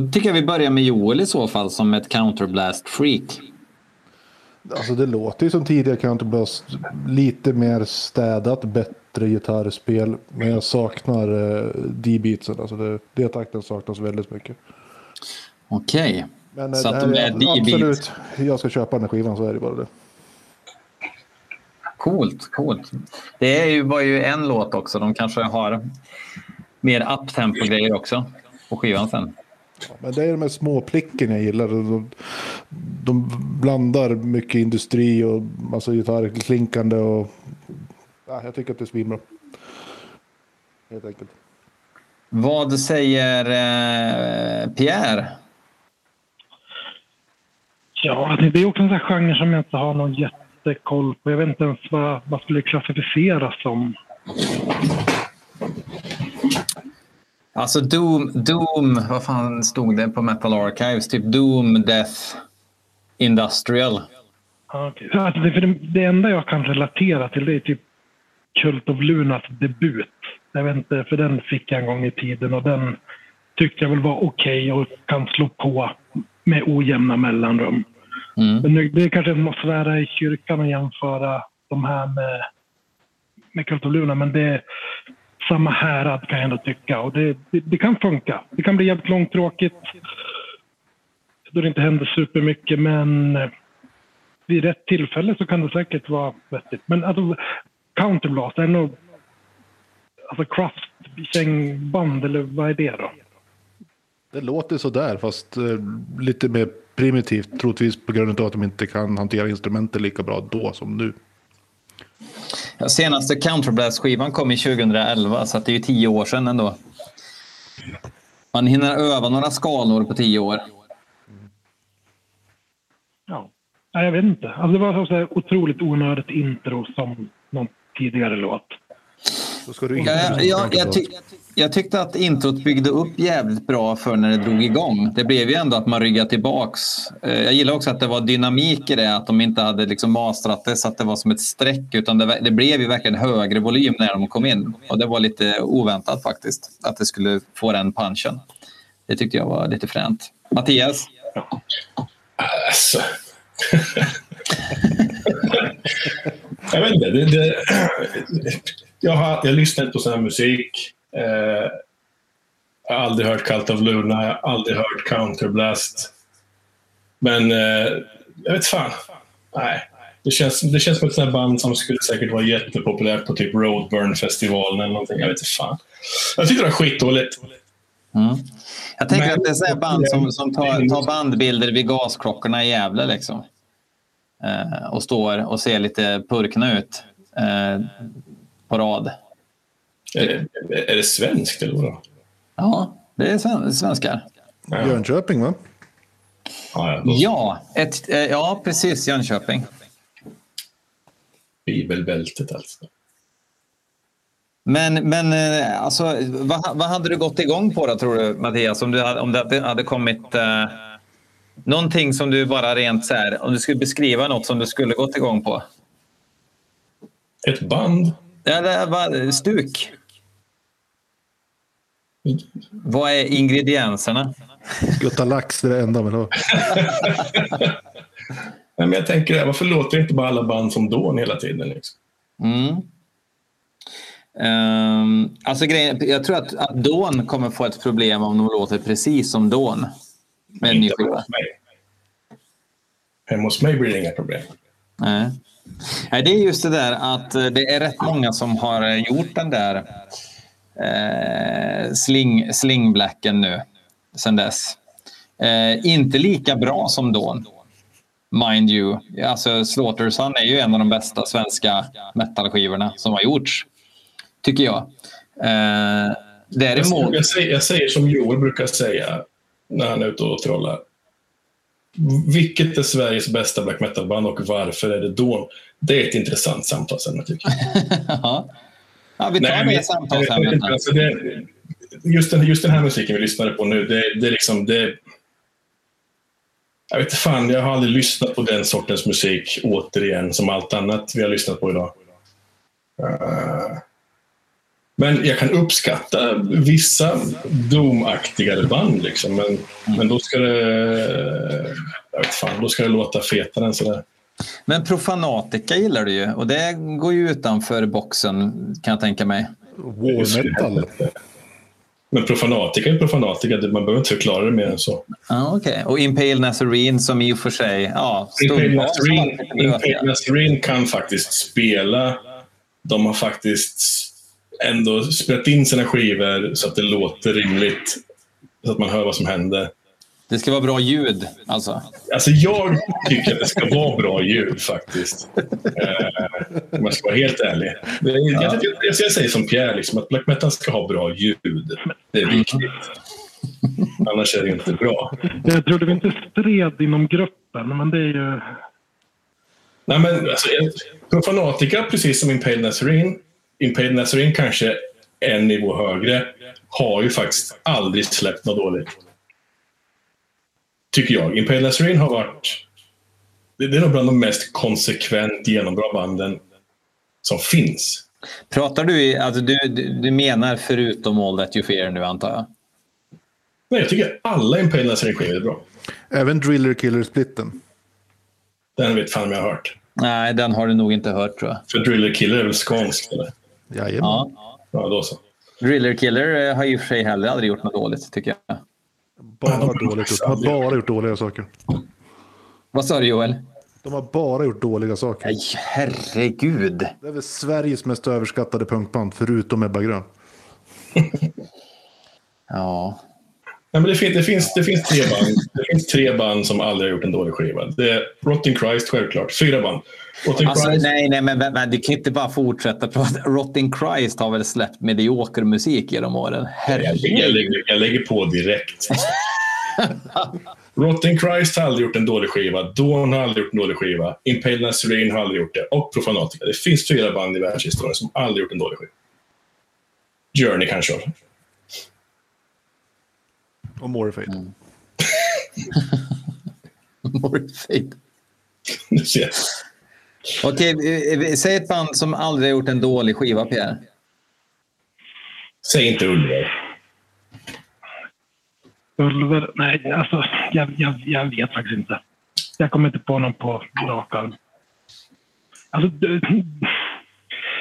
Då tycker jag vi börjar med Joel i så fall som ett counterblast-freak. Alltså det låter ju som tidigare Counterblast. Lite mer städat, bättre gitarrspel. Men jag saknar uh, D-beatsen. Alltså det, det takten saknas väldigt mycket. Okej. Men eh, Så att de är är D-beat. absolut, jag ska köpa den här skivan så är det bara det. Coolt, coolt. Det är ju, var ju en låt också. De kanske har mer uptempo-grejer också på skivan sen. Men det är de här små plicken jag gillar. De, de blandar mycket industri och massa gitarrklinkande och ja, jag tycker att det är svinbra. Helt enkelt. Vad säger eh, Pierre? Ja, det det är också en sån här genre som jag inte har någon jättekoll på. Jag vet inte ens vad vad skulle klassificeras som. Alltså Doom, Doom, vad fan stod det på Metal Archives? Typ Doom, Death, Industrial. Så Alltså det, för det, det enda jag kan relatera till det är typ Cult of Lunas debut. Jag vet inte, för den fick jag en gång i tiden och den tyckte jag väl var okej och kan slå på med ojämna mellanrum. Mm. Men nu- det är kanske att svära i kyrkan och jämföra de här med, med Cult of Luna, men det samma härad kan jag ändå tycka. Och det, det, det kan funka. Det kan bli jävligt långtråkigt då det inte händer supermycket, men eh, vid rätt tillfälle så kan det säkert vara vettigt. Men alltså, Counterblast är nog alltså Craft-kängband, eller vad är det då? Det låter sådär fast eh, lite mer primitivt. Troligtvis på grund av att de inte kan hantera instrumenten lika bra då som nu. Ja, Senaste Counterblast-skivan kom i 2011, så att det är ju tio år sedan ändå. Man hinner öva några skalor på tio år. Ja. Nej, jag vet inte. Alltså, det var så otroligt onödigt intro som någon tidigare låt. Då ska du inte Ja, ja, jag, tyck, jag jag tyckte att introt byggde upp jävligt bra för när det drog igång. Det blev ju ändå att man ryggade tillbaks. Eh, jag gillar också att det var dynamik i det, att de inte hade liksom mastrat det så att det var som ett streck, utan det, det blev ju verkligen högre volym när de kom in. Och det var lite oväntat faktiskt, att det skulle få den punchen. Det tyckte jag var lite fränt. Mattias? Alltså. jag vet inte. Det, det, jag, har, jag lyssnar inte på sån här musik. Eh, jag har aldrig hört Cult of Luna. Jag har aldrig hört Counterblast. Men eh, jag vet fan. Nej. Det känns, det känns som ett sånt band som skulle säkert vara jättepopulärt på typ Roadburn-festivalen eller någonting. Jag vet inte fan. Jag tycker det var skitdåligt. Mm. Jag tänker Men- att det är så band som, som tar, tar bandbilder vid gasklockorna i Gävle. Liksom. Eh, och står och ser lite purkna ut eh, på rad. Är, det- är det svenskt eller vadå? Ja, det är sven- svenskar. Ja, Jönköping va? ja, ett, eh, ja precis. Jönköping. Bibelbältet alltså. Men, men eh, alltså, vad, vad hade du gått igång på då, tror du, Mattias? Om, du hade, om det hade- hade kommit eh, någonting som du bara rent så här, om du skulle beskriva något som du skulle gått igång på? Ett band? Eller vad, stuk? Vad är ingredienserna? Gutta lax är det enda men då. <laughs> Nej, men jag tänker, varför låter inte bara alla band som Dawn hela tiden? Liksom? Mm. Ehm, alltså grejen, jag tror att, att Dawn kommer få ett problem om de låter precis som Dawn. Med Inte skiva. hos mig. Hemma hos mig blir det inga problem. Nej. Nej, det är just det där att eh, det är rätt många som har eh, gjort den där eh, sling, slingblacken nu sen dess. Eh, inte lika bra som Dawn, mind you. Alltså, Slaughter Sun är ju en av de bästa svenska metalskivorna som har gjorts, tycker jag. Eh, däremot... jag, säger, jag säger som Joel brukar säga när han är ute och trollar. Vilket är Sveriges bästa black metal-band och varför är det Dawn? Det är ett intressant samtalsämne tycker jag. <laughs> ja. Ja, vi tar Nej, det samtalsämnet. alltså det, just, den, just den här musiken vi lyssnade på nu, det, det är liksom... Det, jag vet inte fan, jag har aldrig lyssnat på den sortens musik återigen som allt annat vi har lyssnat på idag. Eh, Men jag kan uppskatta vissa Doom-aktigare band. Liksom. Men, men då ska det... Jag vet fan, då ska det låta fetare än sådär. Men Profanatica gillar du ju och det går ju utanför boxen kan jag tänka mig. War metal. Men Profanatica är Profanatica. Man behöver inte förklara det mer än så. Ja, Okej, och Impale Nazarene som i och för sig... Ja, Impale Nazarene. Impale Nazarene kan faktiskt spela. De har faktiskt ändå spelat in sina skivor så att det låter rimligt. Så att man hör vad som händer. Det ska vara bra ljud alltså. Alltså jag tycker att det ska vara bra ljud faktiskt. Eh, om jag ska vara helt ärlig. Jag, jag, jag, jag säger som Pierre, liksom, att black metal ska ha bra ljud. Det är viktigt. Annars är det inte bra. Jag trodde vi inte stred inom gruppen, men det är ju... Nej, men alltså, Profanatica, precis som Impale Nazarene, Impale Nazarene kanske en nivå högre, har ju faktiskt aldrig släppt något dåligt. Tycker jag. Impale Nazarene har varit... Det det är nog bland de mest konsekvent genombra banden som finns. Pratar du i... Alltså du, du, menar förutom All That You Fear nu antar jag? Nej, jag tycker alla Impale Nazarene-skivor är bra. Även Driller Killer Splitten. Den vet fan om jag har hört. Nej, den har du nog inte hört tror jag. För Driller Killer är väl skånsk, eller? Jajamän. Ja. Ja, då så. Driller Killer eh, har i och för sig heller aldrig gjort något dåligt tycker jag. Bara dåligt. De har bara gjort dåliga saker. Vad sa du Joel? De har bara gjort dåliga saker. Nej, herregud. Det är väl Sveriges mest överskattade punkband, förutom Ebba Grön. <laughs> Ja. Nej, men det, finns, det, finns, det, finns tre band, det finns tre band som aldrig har gjort en dålig skiva. Det är Rotting Christ, självklart. Fyra band. Alltså, nej, nej, men, men men du kan inte bara fortsätta prata. Rotting Christ har väl släppt medioker musik genom åren? jag, jag, Herregud. lägger, jag lägger på direkt. <laughs> Rotting Christ har aldrig gjort en dålig skiva. Dawn har aldrig gjort en dålig skiva. Impale Nazarene har aldrig gjort det. Och Profanatica. Det finns fyra band i världshistorien som aldrig gjort en dålig skiva. Journey kanske också. Och. Morfade. Du <laughs> <laughs> ser. Okej, eh, eh, säg ett band som aldrig har gjort en dålig skiva, Pierre. Säg inte Ulver. Ulver? Nej, alltså jag, jag, jag vet faktiskt inte. Jag kommer inte på någon på rak arm. Alltså, det,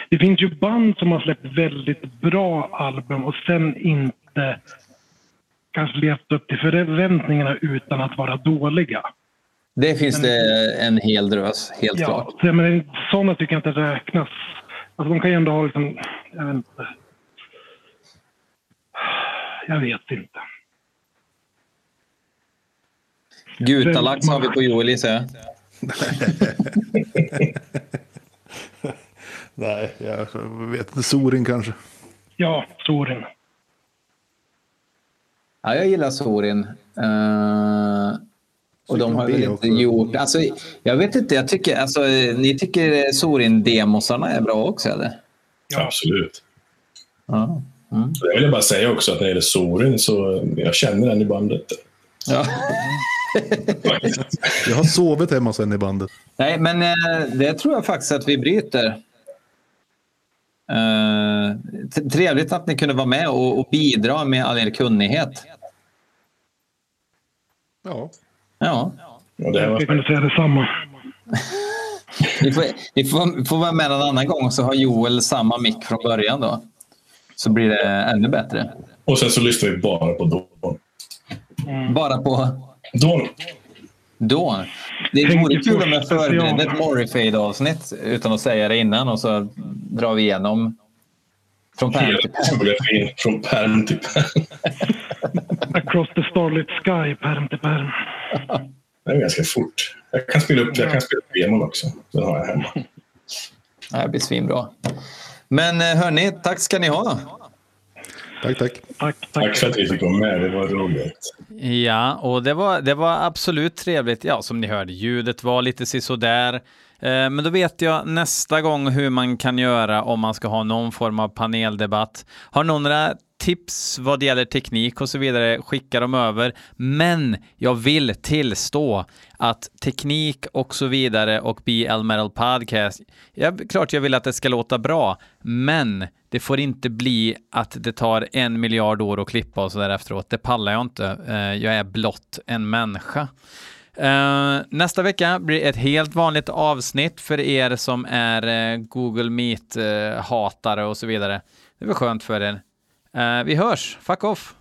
det finns ju band som har släppt väldigt bra album och sen inte kanske levt upp till förväntningarna utan att vara dåliga. Det finns det en hel drös, helt Ja, klart. så, men sådana tycker jag inte räknas. Alltså, de kan ju ändå ha liksom, jag vet inte. Jag vet inte. Gutalax har vi på Joel, gissar jag. <laughs> Nej, jag vet inte. Sorin kanske. Ja, Sorin. Ja, jag gillar Sorin. Eh, och de har väl inte gjort... Alltså, jag vet inte, jag tycker... Alltså, ni tycker Sorin-demosarna är bra också, eller? Absolut. Ja. Jag vill bara säga också att när det gäller Sorin så jag känner den i bandet. ja. <laughs> Jag har sovit hemma sen i bandet. Nej, men eh, det tror jag faktiskt att vi bryter. Eh, trevligt att ni kunde vara med och, och bidra med all er kunnighet. Ja. Ja, Och det var Jag kunde säga detsamma. <laughs> ni får, ni får, får vara med en annan gång så har Joel samma mick från början då. Så blir det ännu bättre. Och sen så lyssnar vi bara på Dawn. Bara på Dawn. då. Det vore kul om jag förberedde ett Morrifade-avsnitt utan att säga det innan och så drar vi igenom från pärm till pärm. från pärm till pärm. <laughs> Across the starlit sky, pärm till pärm. Det är ganska fort. Jag kan spela upp, jag kan spela upp demon också. Den har jag hemma. Det här blir svinbra. Men eh, hörni, tack ska ni ha. Tack, tack. Tack, Tack tack. för att vi fick vara med. Det var roligt. Ja, och det var, det var absolut trevligt. Ja, som ni hörde, ljudet var lite sisådär. Eh, Men då vet jag nästa gång hur man kan göra om man ska ha någon form av paneldebatt. Har någon några tips vad det gäller teknik och så vidare, skicka dem över. Men jag vill tillstå att teknik och så vidare och BL Metal Podcast, ja, klart jag vill att det ska låta bra, men det får inte bli att det tar en miljard år att klippa och så där efteråt. Det pallar jag inte. Eh, jag är blott en människa. Uh, nästa vecka blir ett helt vanligt avsnitt för er som är uh, Google Meet-hatare uh, och så vidare. Det var skönt för er. Eh, vi hörs. Fuck off!